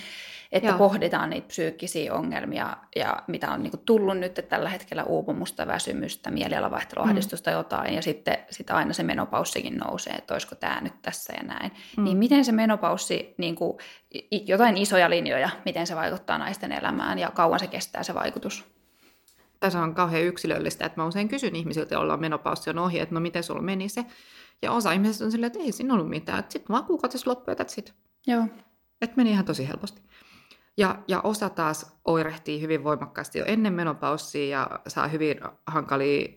S1: että Joo. pohditaan niitä psyykkisiä ongelmia ja mitä on niinku tullut nyt että tällä hetkellä uupumusta, väsymystä, mielialavaihtelua, mm. jotain ja sitten sit aina se menopaussikin nousee, että olisiko tämä nyt tässä ja näin. Mm. Niin miten se menopaussi, niinku, jotain isoja linjoja, miten se vaikuttaa naisten elämään ja kauan se kestää se vaikutus?
S2: Tässä on kauhean yksilöllistä, että mä usein kysyn ihmisiltä, joilla on menopaussi on ohi, että no miten sulla meni se. Ja osa ihmisistä on silleen, että ei siinä ollut mitään, että sitten vaan kuukautissa loppuja, että sit.
S1: Joo.
S2: Että meni ihan tosi helposti. Ja, ja osa taas oirehtii hyvin voimakkaasti jo ennen menopaussia ja saa hyvin hankalia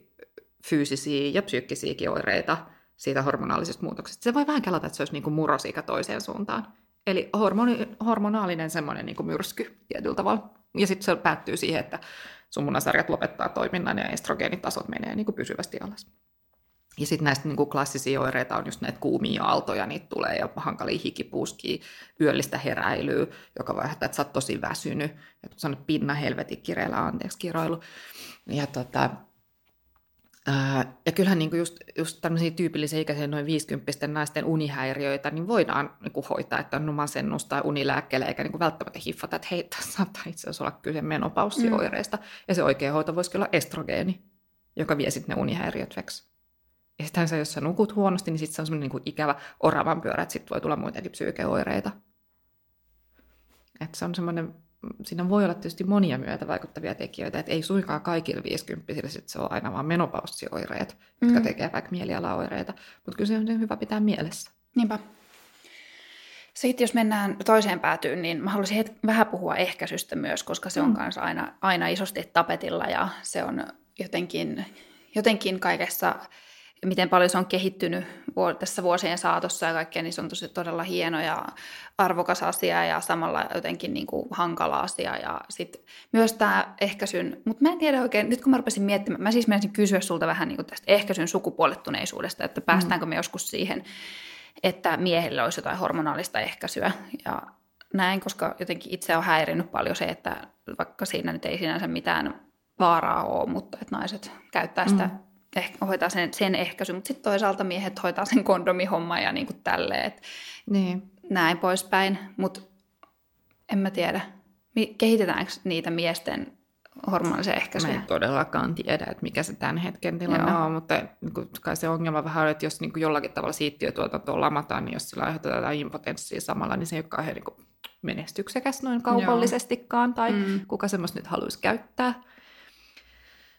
S2: fyysisiä ja psyykkisiäkin oireita siitä hormonaalisesta muutoksesta. Se voi vähän kelata, että se olisi niin kuin murrosikä toiseen suuntaan. Eli hormoni, hormonaalinen semmoinen niin kuin myrsky tietyllä tavalla. Ja sitten se päättyy siihen, että sun munasarjat lopettaa toiminnan ja estrogeenitasot menee niin kuin pysyvästi alas. Ja sitten näistä niin kuin klassisia oireita on just näitä kuumia aaltoja, niitä tulee ja hankalia hikipuskia, yöllistä heräilyä, joka voi aiheuttaa, että sä oot tosi väsynyt. Kun sanot pinna helvetin kireellä, anteeksi kiroilu. Ja, tota, ää, ja kyllähän niin kuin just, just tämmöisiä tyypillisiä ikäisiä noin 50 naisten unihäiriöitä, niin voidaan niin kuin hoitaa, että on masennus tai unilääkkeelle, eikä niin kuin välttämättä hiffata, että hei, tässä saattaa itse asiassa olla kyse menopausioireista. Mm. Ja se oikea hoito voisi olla estrogeeni, joka vie sitten ne unihäiriöt veksi. Ja sittenhän jos sä nukut huonosti, niin sitten se on semmoinen niin ikävä oravan pyörä, että sitten voi tulla muitakin psyykeoireita. Että se on semmoinen, siinä voi olla tietysti monia myötä vaikuttavia tekijöitä, että ei suinkaan kaikille 50 sit se on aina vaan menopaussioireet, mm. jotka tekee vaikka mielialaoireita, mutta kyllä se on hyvä pitää mielessä.
S1: Niinpä. Sitten jos mennään toiseen päätyyn, niin mä haluaisin het- vähän puhua ehkäisystä myös, koska se on mm. kanssa aina, aina isosti tapetilla ja se on jotenkin, jotenkin kaikessa miten paljon se on kehittynyt tässä vuosien saatossa ja kaikkea, niin se on tosi todella hieno ja arvokas asia ja samalla jotenkin niin kuin hankala asia. Ja sitten myös tämä ehkäisyn, mutta mä en tiedä oikein, nyt kun mä rupesin miettimään, mä siis menisin kysyä sulta vähän niin kuin tästä ehkäisyn sukupuolettuneisuudesta, että päästäänkö me joskus siihen, että miehillä olisi jotain hormonaalista ehkäisyä ja näin, koska jotenkin itse on häirinyt paljon se, että vaikka siinä nyt ei sinänsä mitään vaaraa ole, mutta että naiset käyttää sitä mm ehkä, hoitaa sen, sen ehkäisy, mutta sitten toisaalta miehet hoitaa sen kondomihomman ja niin kuin tälleen, niin. näin poispäin. Mutta en mä tiedä, kehitetäänkö niitä miesten hormonallisia ehkäisyjä?
S2: Mä en todellakaan tiedä, että mikä se tämän hetken tilanne Joo. on, mutta niin kai se ongelma vähän on, että jos niin kuin jollakin tavalla siittiötuotantoa lamataan, niin jos sillä aiheutetaan impotenssia samalla, niin se ei ole kauhean niin menestyksekäs noin kaupallisestikaan, tai mm. kuka semmoista nyt haluaisi käyttää.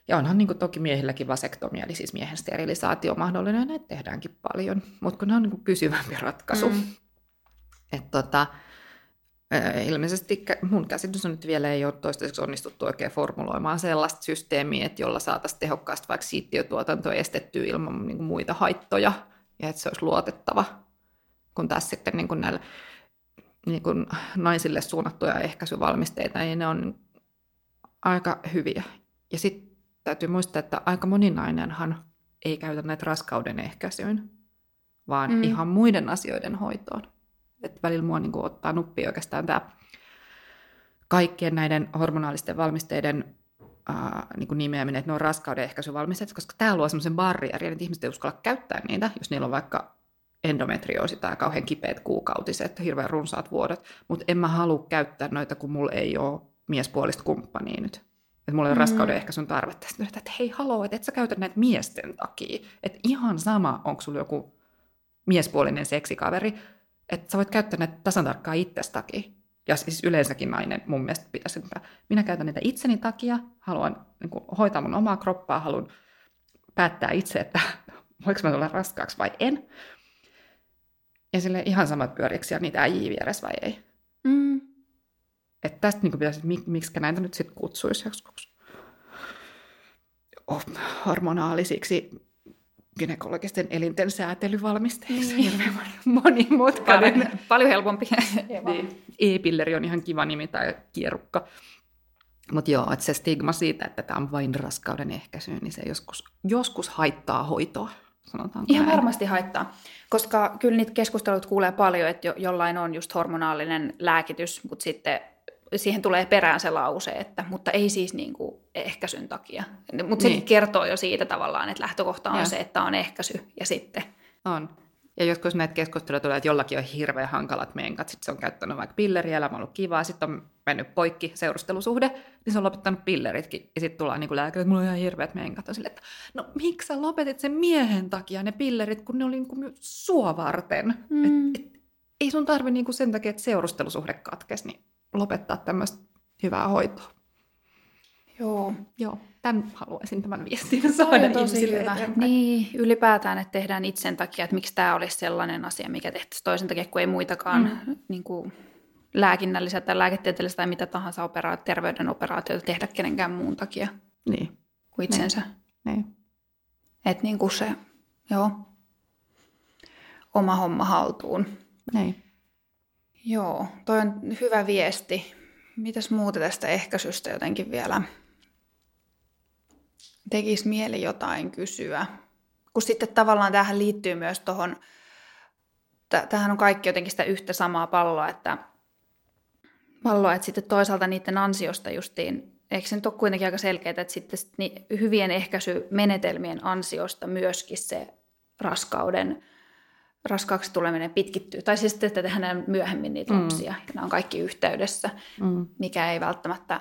S2: Ja onhan niin kuin toki miehilläkin vasektomia, eli siis miehen sterilisaatio mahdollinen, ja näitä tehdäänkin paljon, mutta kun ne on niin kuin kysyvämpi ratkaisu. Mm. Että tota, ilmeisesti mun käsitys on nyt vielä ei ole toistaiseksi onnistuttu oikein formuloimaan sellaista systeemiä, että jolla saataisiin tehokkaasti vaikka siittiötuotantoa estettyä ilman niin kuin muita haittoja, ja että se olisi luotettava, kun tässä sitten niin kuin näillä niin kuin naisille suunnattuja ehkäisyvalmisteita, niin ne on aika hyviä. Ja sitten täytyy muistaa, että aika moni nainenhan ei käytä näitä raskauden ehkäisyyn, vaan mm. ihan muiden asioiden hoitoon. Et välillä mua niin ottaa nuppi oikeastaan tämä kaikkien näiden hormonaalisten valmisteiden ää, niin kuin nimeäminen, että ne on raskauden ehkäisyvalmisteet, koska tämä luo sellaisen barrierin, että ihmiset ei uskalla käyttää niitä, jos niillä on vaikka endometrioosi tai kauhean kipeät kuukautiset, hirveän runsaat vuodet, mutta en mä halua käyttää noita, kun mulla ei ole miespuolista kumppania nyt. Että mulla ei ole mm. raskauden ehkä sun tarvetta. Sitten että hei haloo, että et sä käytä näitä miesten takia. Että ihan sama, onko sulla joku miespuolinen seksikaveri, että sä voit käyttää näitä tasan tarkkaan itsestä takia. Ja siis yleensäkin nainen mun mielestä pitäisi, että minä käytän niitä itseni takia, haluan niin kuin, hoitaa mun omaa kroppaa, haluan päättää itse, että voiko mä tulla raskaaksi vai en. Ja sille ihan samat pyöriksi niitä äijiä vieressä vai ei. Mm. Että tästä niin pitäisi, että miksi näitä nyt sitten kutsuisi joskus oh, hormonaalisiksi gynekologisten elinten säätelyvalmisteiksi. Niin. Hirveän monimutkainen.
S1: Paljon, paljon helpompi.
S2: niin. E-pilleri on ihan kiva nimi tai kierukka. Mutta joo, että se stigma siitä, että tämä on vain raskauden ehkäisy, niin se joskus, joskus haittaa hoitoa, sanotaan.
S1: Ihan näin. varmasti haittaa, koska kyllä niitä keskustelut kuulee paljon, että jo, jollain on just hormonaalinen lääkitys, mutta sitten siihen tulee perään se lause, että mutta ei siis niin kuin ehkäisyn takia. Mutta se niin. kertoo jo siitä tavallaan, että lähtökohta on ja. se, että on ehkäisy ja sitten...
S2: On. Ja joskus näitä keskusteluja tulee, että jollakin on hirveän hankalat menkat, sitten se on käyttänyt vaikka pilleriä, elämä on ollut kivaa, sitten on mennyt poikki seurustelusuhde, niin se on lopettanut pilleritkin. Ja sitten tullaan niin lääkäri, että mulla on ihan hirveät menkat. On sille, että no miksi sä lopetit sen miehen takia ne pillerit, kun ne oli niin kuin sua varten? Mm. Et, et, ei sun tarvi niin kuin sen takia, että seurustelusuhde katkesi, niin lopettaa tämmöistä hyvää hoitoa.
S1: Joo.
S2: Joo, tämän haluaisin tämän viestin saada tosi hyvä. Eteenpäin.
S1: Niin, ylipäätään, että tehdään itsen takia, että miksi tämä olisi sellainen asia, mikä tehtäisiin toisen takia, kun ei muitakaan mm. niin kuin, lääkinnällisiä tai lääketieteellisiä tai mitä tahansa operaatio, terveyden operaatioita tehdä kenenkään muun takia
S2: niin.
S1: kuin itsensä.
S2: Niin. niin.
S1: Että niin kuin se, joo, oma homma haltuun.
S2: Niin.
S1: Joo, toi on hyvä viesti. Mitäs muuta tästä ehkäisystä jotenkin vielä tekisi mieli jotain kysyä? Kun sitten tavallaan tähän liittyy myös tuohon, tähän on kaikki jotenkin sitä yhtä samaa palloa, että palloa, että sitten toisaalta niiden ansiosta justiin, eikö se nyt ole kuitenkin aika selkeää, että sitten hyvien ehkäisymenetelmien ansiosta myöskin se raskauden raskaaksi tuleminen pitkittyy. Tai siis, että tehdään myöhemmin niitä mm. lapsia. Ja nämä on kaikki yhteydessä, mm. mikä ei välttämättä...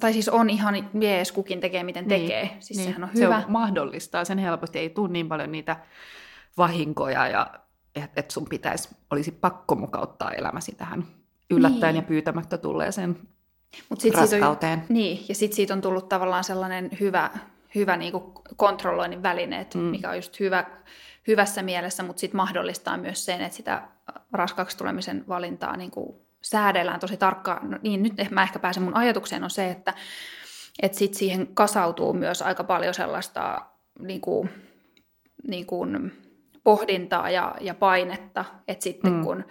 S1: Tai siis on ihan mies kukin tekee, miten niin. tekee. Siis niin. sehän on hyvä.
S2: Se on mahdollistaa sen helposti. Ei tule niin paljon niitä vahinkoja ja että et sun pitäisi, olisi pakko mukauttaa elämäsi tähän yllättäen niin. ja pyytämättä tulleeseen Mut sit raskauteen.
S1: Siitä on, niin, ja sitten siitä on tullut tavallaan sellainen hyvä, hyvä niinku kontrolloinnin väline, mm. mikä on just hyvä hyvässä mielessä, mutta sitten mahdollistaa myös sen, että sitä raskaaksi tulemisen valintaa niin kuin säädellään tosi tarkkaan. No, niin nyt mä ehkä pääsen mun ajatukseen on se, että, että sit siihen kasautuu myös aika paljon sellaista niin kuin, niin kuin pohdintaa ja, ja painetta, että sitten mm. kun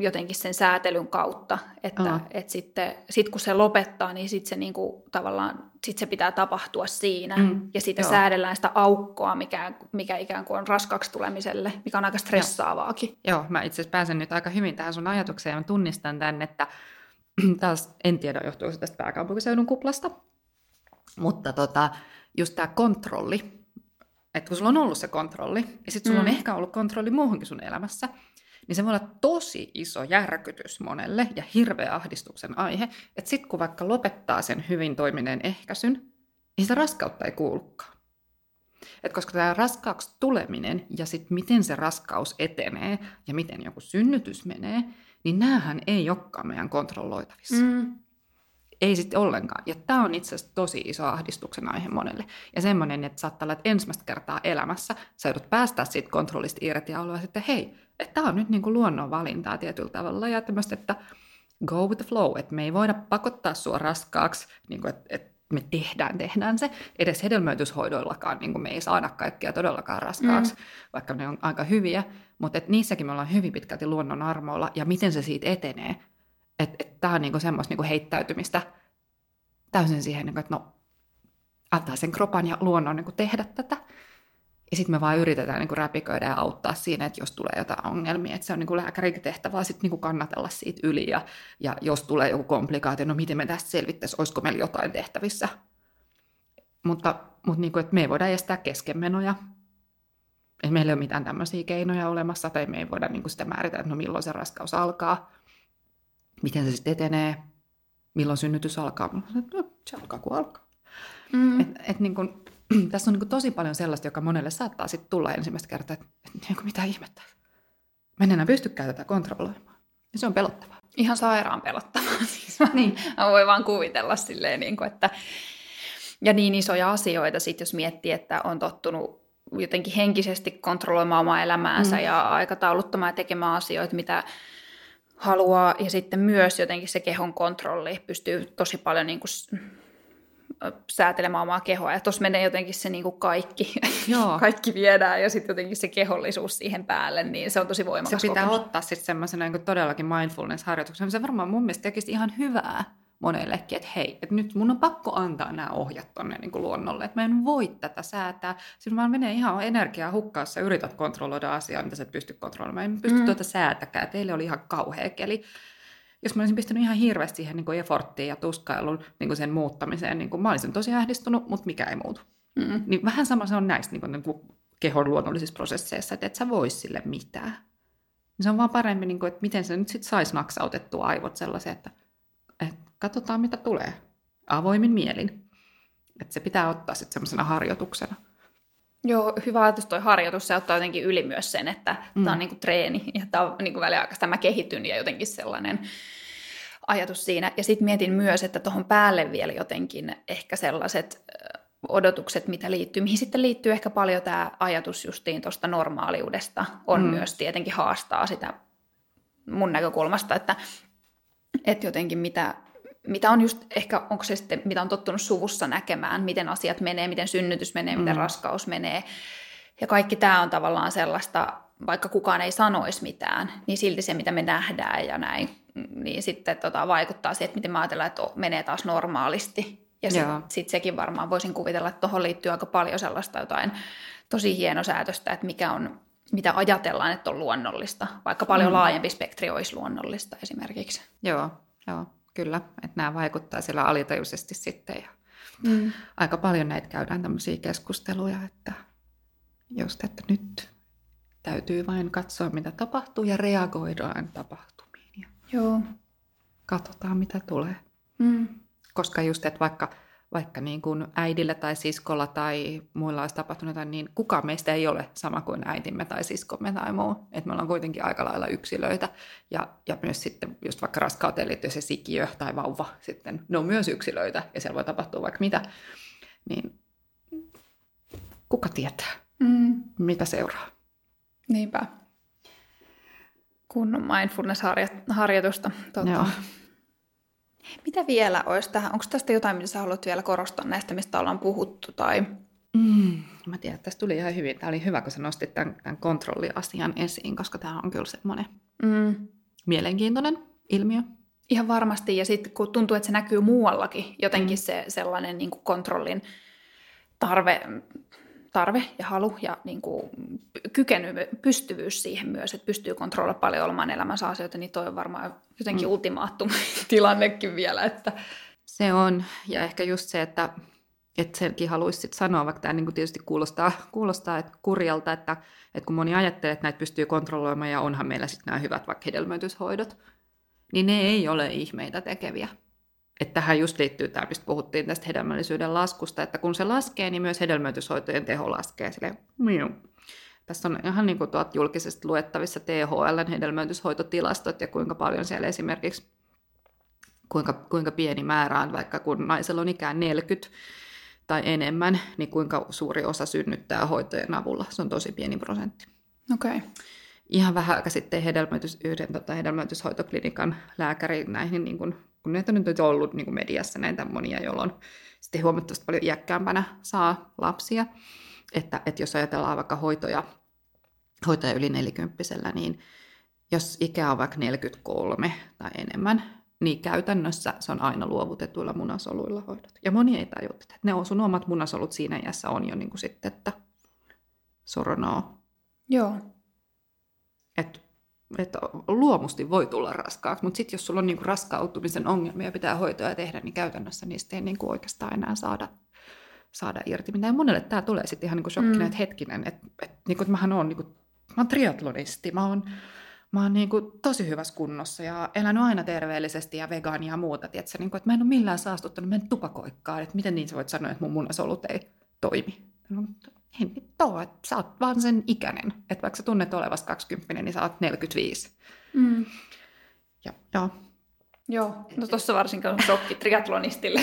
S1: jotenkin sen säätelyn kautta, että uh-huh. et sitten sit kun se lopettaa, niin sitten se niinku, tavallaan sit se pitää tapahtua siinä mm. ja sitten säädellään sitä aukkoa, mikä, mikä ikään kuin on raskaaksi tulemiselle, mikä on aika stressaavaakin.
S2: Joo, Joo mä itse asiassa pääsen nyt aika hyvin tähän sun ajatukseen ja mä tunnistan tämän, että taas en tiedä johtuuko se tästä pääkaupunkiseudun kuplasta, mutta tota, just tämä kontrolli, että kun sulla on ollut se kontrolli ja sitten sulla mm. on ehkä ollut kontrolli muuhunkin sun elämässä, niin se voi olla tosi iso järkytys monelle ja hirveä ahdistuksen aihe, että sitten kun vaikka lopettaa sen hyvin toimineen ehkäisyn, niin sitä raskautta ei kuulukaan. Et koska tämä raskaaksi tuleminen ja sitten miten se raskaus etenee ja miten joku synnytys menee, niin näähän ei olekaan meidän kontrolloitavissa. Mm. Ei sitten ollenkaan. Ja tämä on itse asiassa tosi iso ahdistuksen aihe monelle. Ja semmoinen, että saattaa olla, että ensimmäistä kertaa elämässä sä joudut päästä siitä kontrollista irti ja olla että hei, että tämä on nyt niin kuin luonnon valintaa tietyllä tavalla. Ja tämmöistä, että go with the flow, että me ei voida pakottaa sua raskaaksi, niin kuin, että, että me tehdään, tehdään se. Edes hedelmöityshoidoillakaan niin kuin me ei saada kaikkea todellakaan raskaaksi, mm. vaikka ne on aika hyviä. Mutta että niissäkin me ollaan hyvin pitkälti luonnon armoilla ja miten se siitä etenee, että et tämä on niinku semmoista niinku heittäytymistä täysin siihen, niinku, että no, antaa sen kropan ja luonnon niinku tehdä tätä. Ja sitten me vaan yritetään niinku räpiköidä ja auttaa siinä, että jos tulee jotain ongelmia, että se on niinku lääkärin tehtävä sitten niinku kannatella siitä yli. Ja, ja jos tulee joku komplikaatio, no miten me tästä selvittäisiin, olisiko meillä jotain tehtävissä. Mutta, mutta niinku, että me ei voida estää keskenmenoja. Ei meillä ole mitään tämmöisiä keinoja olemassa, tai me ei voida niinku sitä määritellä, että no milloin se raskaus alkaa miten se sitten etenee, milloin synnytys alkaa. No, se alkaa kun alkaa. Mm. Et, et niin kun, tässä on niin tosi paljon sellaista, joka monelle saattaa sitten tulla ensimmäistä kertaa, että et, niin mitä ihmettä. Mä en enää pystykään tätä kontrolloimaan. Ja se on pelottavaa.
S1: Ihan sairaan pelottavaa. Siis mä, niin. mä voin vaan kuvitella silleen, niin kuin, että... Ja niin isoja asioita sitten, jos miettii, että on tottunut jotenkin henkisesti kontrolloimaan omaa elämäänsä mm. ja aikatauluttamaan ja tekemään asioita, mitä haluaa, ja sitten myös jotenkin se kehon kontrolli pystyy tosi paljon niin kuin säätelemään omaa kehoa. Ja tuossa menee jotenkin se niin kuin kaikki, Joo. kaikki viedään ja sitten jotenkin se kehollisuus siihen päälle, niin se on tosi voimakas
S2: Se pitää kokemus. ottaa sitten semmoisena niin todellakin mindfulness-harjoituksena. Se varmaan mun mielestä tekisi ihan hyvää monellekin, että hei, että nyt mun on pakko antaa nämä ohjat tonne niin kuin luonnolle, että mä en voi tätä säätää. Siis vaan menee ihan energiaa hukkaan, jos yrität kontrolloida asiaa, mitä sä et pysty kontrolloimaan. En pysty mm. tuota säätäkään, teille oli ihan kauhea keli. Jos mä olisin pistänyt ihan hirveästi siihen niin kuin efforttiin ja tuskailun niin kuin sen muuttamiseen, niin kuin mä olisin tosi ahdistunut, mutta mikä ei muutu. Mm. Niin vähän sama se on näistä niin kuin, niin kuin kehon luonnollisissa prosesseissa, että et sä vois sille mitään. Niin se on vaan paremmin, niin kuin, että miten se nyt sitten saisi naksautettua aivot sellaisen, että, että katsotaan mitä tulee. Avoimin mielin. Että se pitää ottaa sitten semmoisena harjoituksena.
S1: Joo, hyvä ajatus toi harjoitus. Se ottaa jotenkin yli myös sen, että mm. tämä on niinku treeni ja tämä on niinku väliaikaista. Mä kehityn ja jotenkin sellainen ajatus siinä. Ja sitten mietin myös, että tuohon päälle vielä jotenkin ehkä sellaiset odotukset, mitä liittyy, mihin sitten liittyy ehkä paljon tämä ajatus justiin tuosta normaaliudesta, on mm. myös tietenkin haastaa sitä mun näkökulmasta, että, että jotenkin mitä, mitä on just ehkä, onko se sitten, mitä on tottunut suvussa näkemään, miten asiat menee, miten synnytys menee, mm. miten raskaus menee. Ja kaikki tämä on tavallaan sellaista, vaikka kukaan ei sanoisi mitään, niin silti se, mitä me nähdään ja näin, niin sitten tota, vaikuttaa siihen, että miten me ajatellaan, että menee taas normaalisti. Ja sitten sit sekin varmaan voisin kuvitella, että tuohon liittyy aika paljon sellaista jotain tosi hienosäätöstä, että mikä on, mitä ajatellaan, että on luonnollista, vaikka paljon mm. laajempi spektri olisi luonnollista esimerkiksi.
S2: Joo, joo kyllä. Että nämä vaikuttaa siellä alitajuisesti sitten. Ja mm. Aika paljon näitä käydään tämmöisiä keskusteluja, että just, että nyt täytyy vain katsoa, mitä tapahtuu ja reagoidaan tapahtumiin. Ja
S1: Joo.
S2: Katsotaan, mitä tulee. Mm. Koska just, että vaikka, vaikka niin kuin äidillä tai siskolla tai muilla olisi tapahtunut jotain, niin kukaan meistä ei ole sama kuin äitimme tai siskomme tai muu. Että me ollaan kuitenkin aika lailla yksilöitä. Ja, ja myös sitten just vaikka raskauteen liittyy se sikiö tai vauva, sitten ne on myös yksilöitä ja siellä voi tapahtua vaikka mitä. Niin kuka tietää, mm. mitä seuraa.
S1: Niinpä. Kunnon mindfulness-harjoitusta. Tuota, Joo. Mitä vielä olisi tähän? Onko tästä jotain, mitä sä haluat vielä korostaa näistä, mistä ollaan puhuttu? Tai...
S2: Mm, mä tiedän, että tästä tuli ihan hyvin. Tämä oli hyvä, kun sä nostit tämän, tämän kontrolliasian esiin, koska tämä on kyllä semmoinen mm. mielenkiintoinen ilmiö.
S1: Ihan varmasti, ja sitten kun tuntuu, että se näkyy muuallakin, jotenkin mm. se sellainen niin kuin kontrollin tarve tarve ja halu ja niin kuin kykeny, pystyvyys siihen myös, että pystyy kontrolloimaan paljon olemaan elämänsä asioita, niin toi on varmaan jotenkin mm. ultimaattum tilannekin vielä. Että.
S2: Se on, ja ehkä just se, että, että senkin haluaisi sit sanoa, vaikka tämä niin tietysti kuulostaa, kuulostaa että kurjalta, että, että kun moni ajattelee, että näitä pystyy kontrolloimaan ja onhan meillä sitten nämä hyvät vaikka hedelmöityshoidot, niin ne ei ole ihmeitä tekeviä että tähän just liittyy tämä, mistä puhuttiin tästä hedelmällisyyden laskusta, että kun se laskee, niin myös hedelmöityshoitojen teho laskee. Sille, miu. Tässä on ihan niin kuin tuot julkisesti luettavissa THLn hedelmöityshoitotilastot ja kuinka paljon siellä esimerkiksi, kuinka, kuinka pieni määrä on, vaikka kun naisella on ikään 40 tai enemmän, niin kuinka suuri osa synnyttää hoitojen avulla. Se on tosi pieni prosentti.
S1: Okei. Okay.
S2: Ihan vähän aika sitten hedelmöitys, yhden tota, hedelmöityshoitoklinikan lääkäri näihin niin kuin kun näitä nyt on ollut niin mediassa näitä monia, jolloin sitten huomattavasti paljon iäkkäämpänä saa lapsia. Että, että jos ajatellaan vaikka hoitoja, hoitoja yli nelikymppisellä, niin jos ikä on vaikka 43 tai enemmän, niin käytännössä se on aina luovutetuilla munasoluilla hoidot. Ja moni ei tajua, että ne on sun omat munasolut siinä iässä on jo niin kuin sitten, että soronoo.
S1: Joo.
S2: Et että luomusti voi tulla raskaaksi, mutta sitten jos sulla on niinku raskautumisen ongelmia ja pitää hoitoa tehdä, niin käytännössä niistä ei niinku oikeastaan enää saada, saada irti mitään. Monelle tämä tulee sitten ihan niinku shokkina, mm. että hetkinen, että et, niinku, et mähän on, niinku, mä oon triatlonisti, mä oon, mä oon niinku tosi hyvässä kunnossa ja elänyt aina terveellisesti ja vegaania ja muuta, tiedätkö, niinku, että mä en ole millään saastuttanut, mä en tupakoikkaan, että miten niin sä voit sanoa, että mun munasolut ei toimi. No, ei mitään, että sä oot vaan sen ikäinen. Että vaikka sä tunnet olevas 20, niin sä oot 45. Mm. Ja, joo.
S1: Joo, no tuossa varsinkin on shokki triatlonistille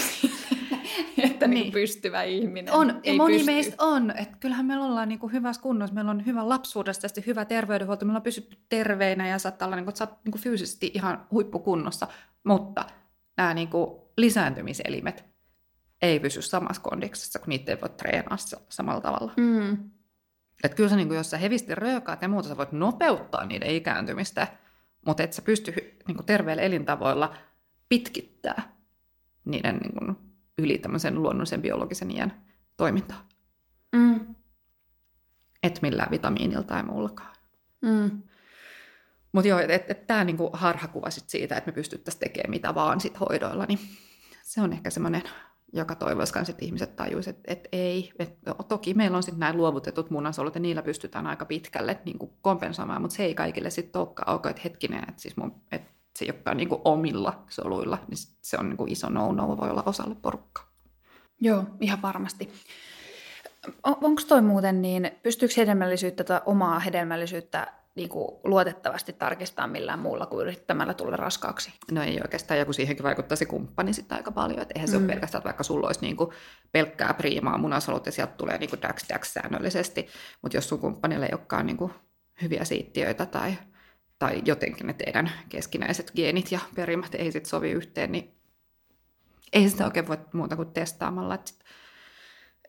S1: että niin. niin pystyvä ihminen
S2: on, ei moni pysty. meistä on. Että kyllähän meillä ollaan niin kuin hyvässä kunnossa, meillä on hyvä lapsuudesta ja hyvä terveydenhuolto, meillä on pysytty terveinä ja saattaa olla, niin kuin, sä oot niin kuin fyysisesti ihan huippukunnossa, mutta nämä niin kuin lisääntymiselimet ei pysy samassa kondiksessa, kun niitä ei voi treenaa samalla tavalla. Mm. Että kyllä sä, niin jos sä hevisti röökaat ja muuta, sä voit nopeuttaa niiden ikääntymistä, mutta et sä pysty niin terveillä elintavoilla pitkittää niiden niin kuin, yli tämmöisen luonnollisen biologisen iän toimintaa.
S1: Mm.
S2: Et millään vitamiinilla tai muullakaan.
S1: Mm.
S2: Mutta joo, että et, et tämä niinku harhakuva sit siitä, että me pystyttäisiin tekemään mitä vaan sit hoidoilla, niin se on ehkä semmoinen, joka toivoisi myös, että ihmiset tajuisivat, että, et ei. Et, toki meillä on sitten nämä luovutetut munasolut, ja niillä pystytään aika pitkälle niinku kompensoimaan, mutta se ei kaikille sitten olekaan ok, että hetkinen, että siis mun, et se, joka on niinku omilla soluilla, niin se on niinku iso no-no, voi olla osalle porukkaa.
S1: Joo, ihan varmasti. Onko toi muuten niin, pystyykö hedelmällisyyttä tai omaa hedelmällisyyttä niin kuin luotettavasti tarkistaa millään muulla kuin yrittämällä tulla raskaaksi?
S2: No ei oikeastaan, ja kun siihenkin vaikuttaa se kumppani sitten aika paljon, että eihän se mm. ole pelkästään, että vaikka sulla olisi niin kuin pelkkää priimaa munasolut ja sieltä tulee niin kuin dax, dax säännöllisesti, mutta jos sun kumppanille ei olekaan niin kuin hyviä siittiöitä tai, tai jotenkin ne teidän keskinäiset geenit ja perimät ei sitten sovi yhteen, niin ei sitä oikein voi muuta kuin testaamalla. Että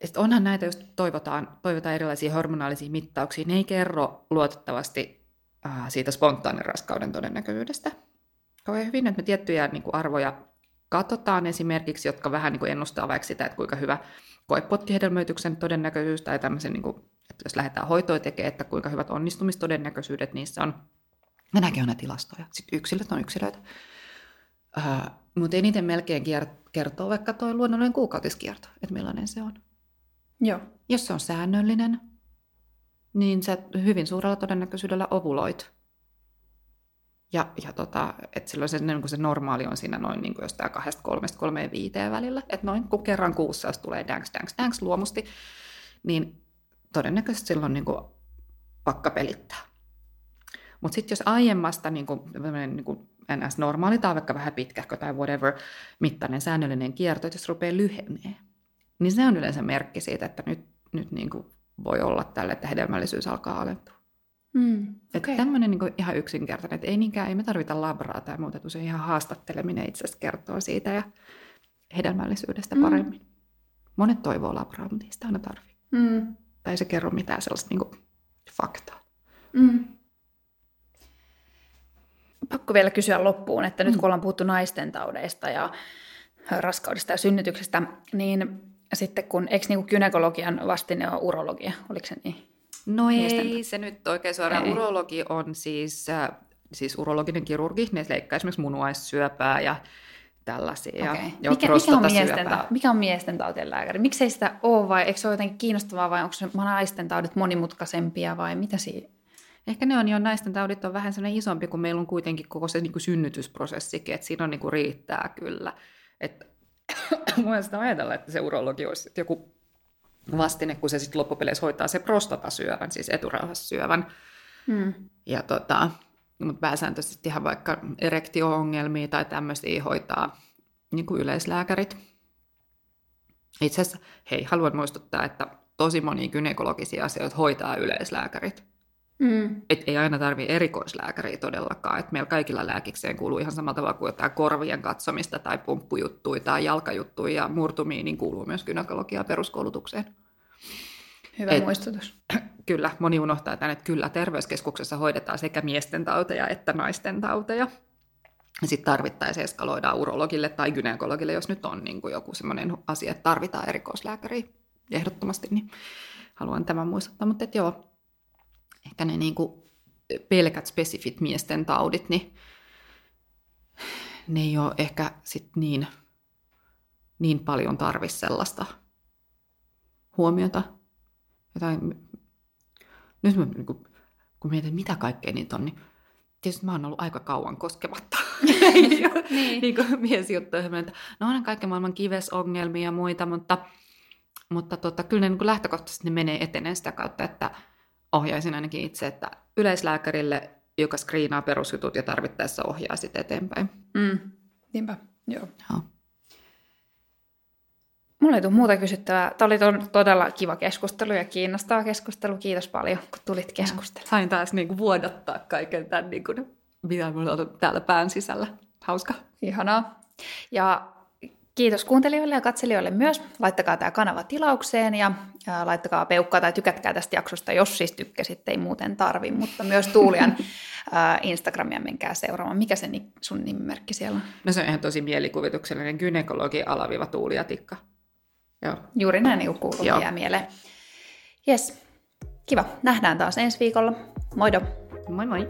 S2: sitten onhan näitä, jos toivotaan, toivotaan erilaisia hormonaalisia mittauksia, ne ei kerro luotettavasti äh, siitä spontaanin raskauden todennäköisyydestä. Kauhean hyvin, että me tiettyjä niin kuin arvoja katsotaan esimerkiksi, jotka vähän niin kuin ennustaa vaikka sitä, että kuinka hyvä koepottihedelmöityksen todennäköisyys tai tämmöisen, niin kuin, että jos lähdetään hoitoa tekemään, että kuinka hyvät onnistumistodennäköisyydet niissä on. Me näkee aina tilastoja. Sitten yksilöt on yksilöitä. Uh, mutta eniten melkein kertoo vaikka tuo luonnollinen kuukautiskierto, että millainen se on.
S1: Joo.
S2: Jos se on säännöllinen, niin sä hyvin suurella todennäköisyydellä ovuloit. Ja, ja tota, että silloin se, niin se normaali on siinä noin niin jostain kahdesta, kolmesta, kolmeen, viiteen välillä. Että noin kun kerran kuussa, jos tulee dänks, dänks, dänks luomusti, niin todennäköisesti silloin niin kuin pakka pelittää. Mutta sitten jos aiemmasta niin kuin, niin kuin NS-normaali tai vaikka vähän pitkähkö tai whatever mittainen säännöllinen kierto, että jos rupeaa lyhenee, niin se on yleensä merkki siitä, että nyt, nyt niin kuin voi olla tälle, että hedelmällisyys alkaa alentua.
S1: Mm, okay.
S2: Että tämmöinen niin ihan yksinkertainen, että ei niinkään, ei me tarvita labraa tai muuta, kun se ihan haastatteleminen itse asiassa kertoo siitä ja hedelmällisyydestä mm. paremmin. Mm. Monet toivoo labraa, mutta ei sitä aina tarvitse.
S1: Mm.
S2: Tai se kerro mitään sellaista niin kuin, faktaa.
S1: Mm. Pakko vielä kysyä loppuun, että nyt mm. kun ollaan puhuttu naisten taudeista ja raskaudesta ja synnytyksestä, niin sitten kun, eikö niin kynekologian vastine on urologia, oliko se niin?
S2: No Miesten? ei se nyt oikein suoraan. Ei. Urologi on siis, äh, siis urologinen kirurgi, ne leikkaa esimerkiksi munuaissyöpää ja tällaisia. Okay.
S1: Ja mikä, mikä, on miesten, ta- mikä on miesten tautien lääkäri? Miksei sitä ole vai eikö se ole jotenkin kiinnostavaa vai onko se naisten taudit monimutkaisempia vai mitä siinä?
S2: Ehkä ne on jo naisten taudit on vähän sellainen isompi, kun meillä on kuitenkin koko se niin kuin synnytysprosessikin, että siinä on niin kuin riittää kyllä. Että Mä sitä ajatella, että se urologi olisi joku vastine, kun se sitten loppupeleissä hoitaa se prostatasyövän, siis eturauhassyövän.
S1: Hmm.
S2: Ja tota, mutta pääsääntöisesti ihan vaikka erektio-ongelmia tai tämmöisiä hoitaa niin kuin yleislääkärit. Itse asiassa, hei, haluan muistuttaa, että tosi moni gynekologisia asioita hoitaa yleislääkärit.
S1: Mm.
S2: Et ei aina tarvitse erikoislääkäriä todellakaan. Et meillä kaikilla lääkikseen kuuluu ihan samalla tavalla kuin jotain korvien katsomista tai pumppujuttuja tai jalkajuttuja ja murtumia, niin kuuluu myös gynekologia peruskoulutukseen.
S1: Hyvä Et, muistutus.
S2: Kyllä, moni unohtaa tämän, että kyllä terveyskeskuksessa hoidetaan sekä miesten tauteja että naisten tauteja. Sitten tarvittaisiin eskaloidaan urologille tai gynekologille, jos nyt on niin kuin joku sellainen asia, että tarvitaan erikoislääkäriä ehdottomasti, niin haluan tämän muistuttaa. Mutta joo, ehkä ne niin kuin pelkät spesifit miesten taudit, niin ne ei ole ehkä sit niin, niin paljon tarvi sellaista huomiota. Jotain, nyt mä, niin kuin, kun mietin, mitä kaikkea niitä on, niin tietysti mä oon ollut aika kauan koskematta niin. niin kuin miesjuttuja, että no on kaiken maailman kivesongelmia ja muita, mutta, mutta tota, kyllä ne niin lähtökohtaisesti ne menee eteneen sitä kautta, että ohjaisin ainakin itse, että yleislääkärille, joka screenaa perusjutut ja tarvittaessa ohjaa sitten eteenpäin.
S1: Mm. Niinpä, joo.
S2: joo.
S1: Mulla ei tule muuta kysyttävää. Tämä oli todella kiva keskustelu ja kiinnostava keskustelu. Kiitos paljon, kun tulit keskustelemaan.
S2: Sain taas niin kuin vuodattaa kaiken tämän, niin kuin, mitä minulla on täällä pään sisällä. Hauska.
S1: Ihanaa. Ja Kiitos kuuntelijoille ja katselijoille myös. Laittakaa tämä kanava tilaukseen ja, laittakaa peukkaa tai tykätkää tästä jaksosta, jos siis tykkäsitte, ei muuten tarvi, mutta myös Tuulian Instagramia menkää seuraamaan. Mikä se sun nimimerkki siellä on?
S2: No se on ihan tosi mielikuvituksellinen gynekologi alaviva Tuulia Tikka.
S1: Joo. Juuri näin niin kuuluu jää mieleen. Jes, kiva. Nähdään taas ensi viikolla. Moido!
S2: Moi moi!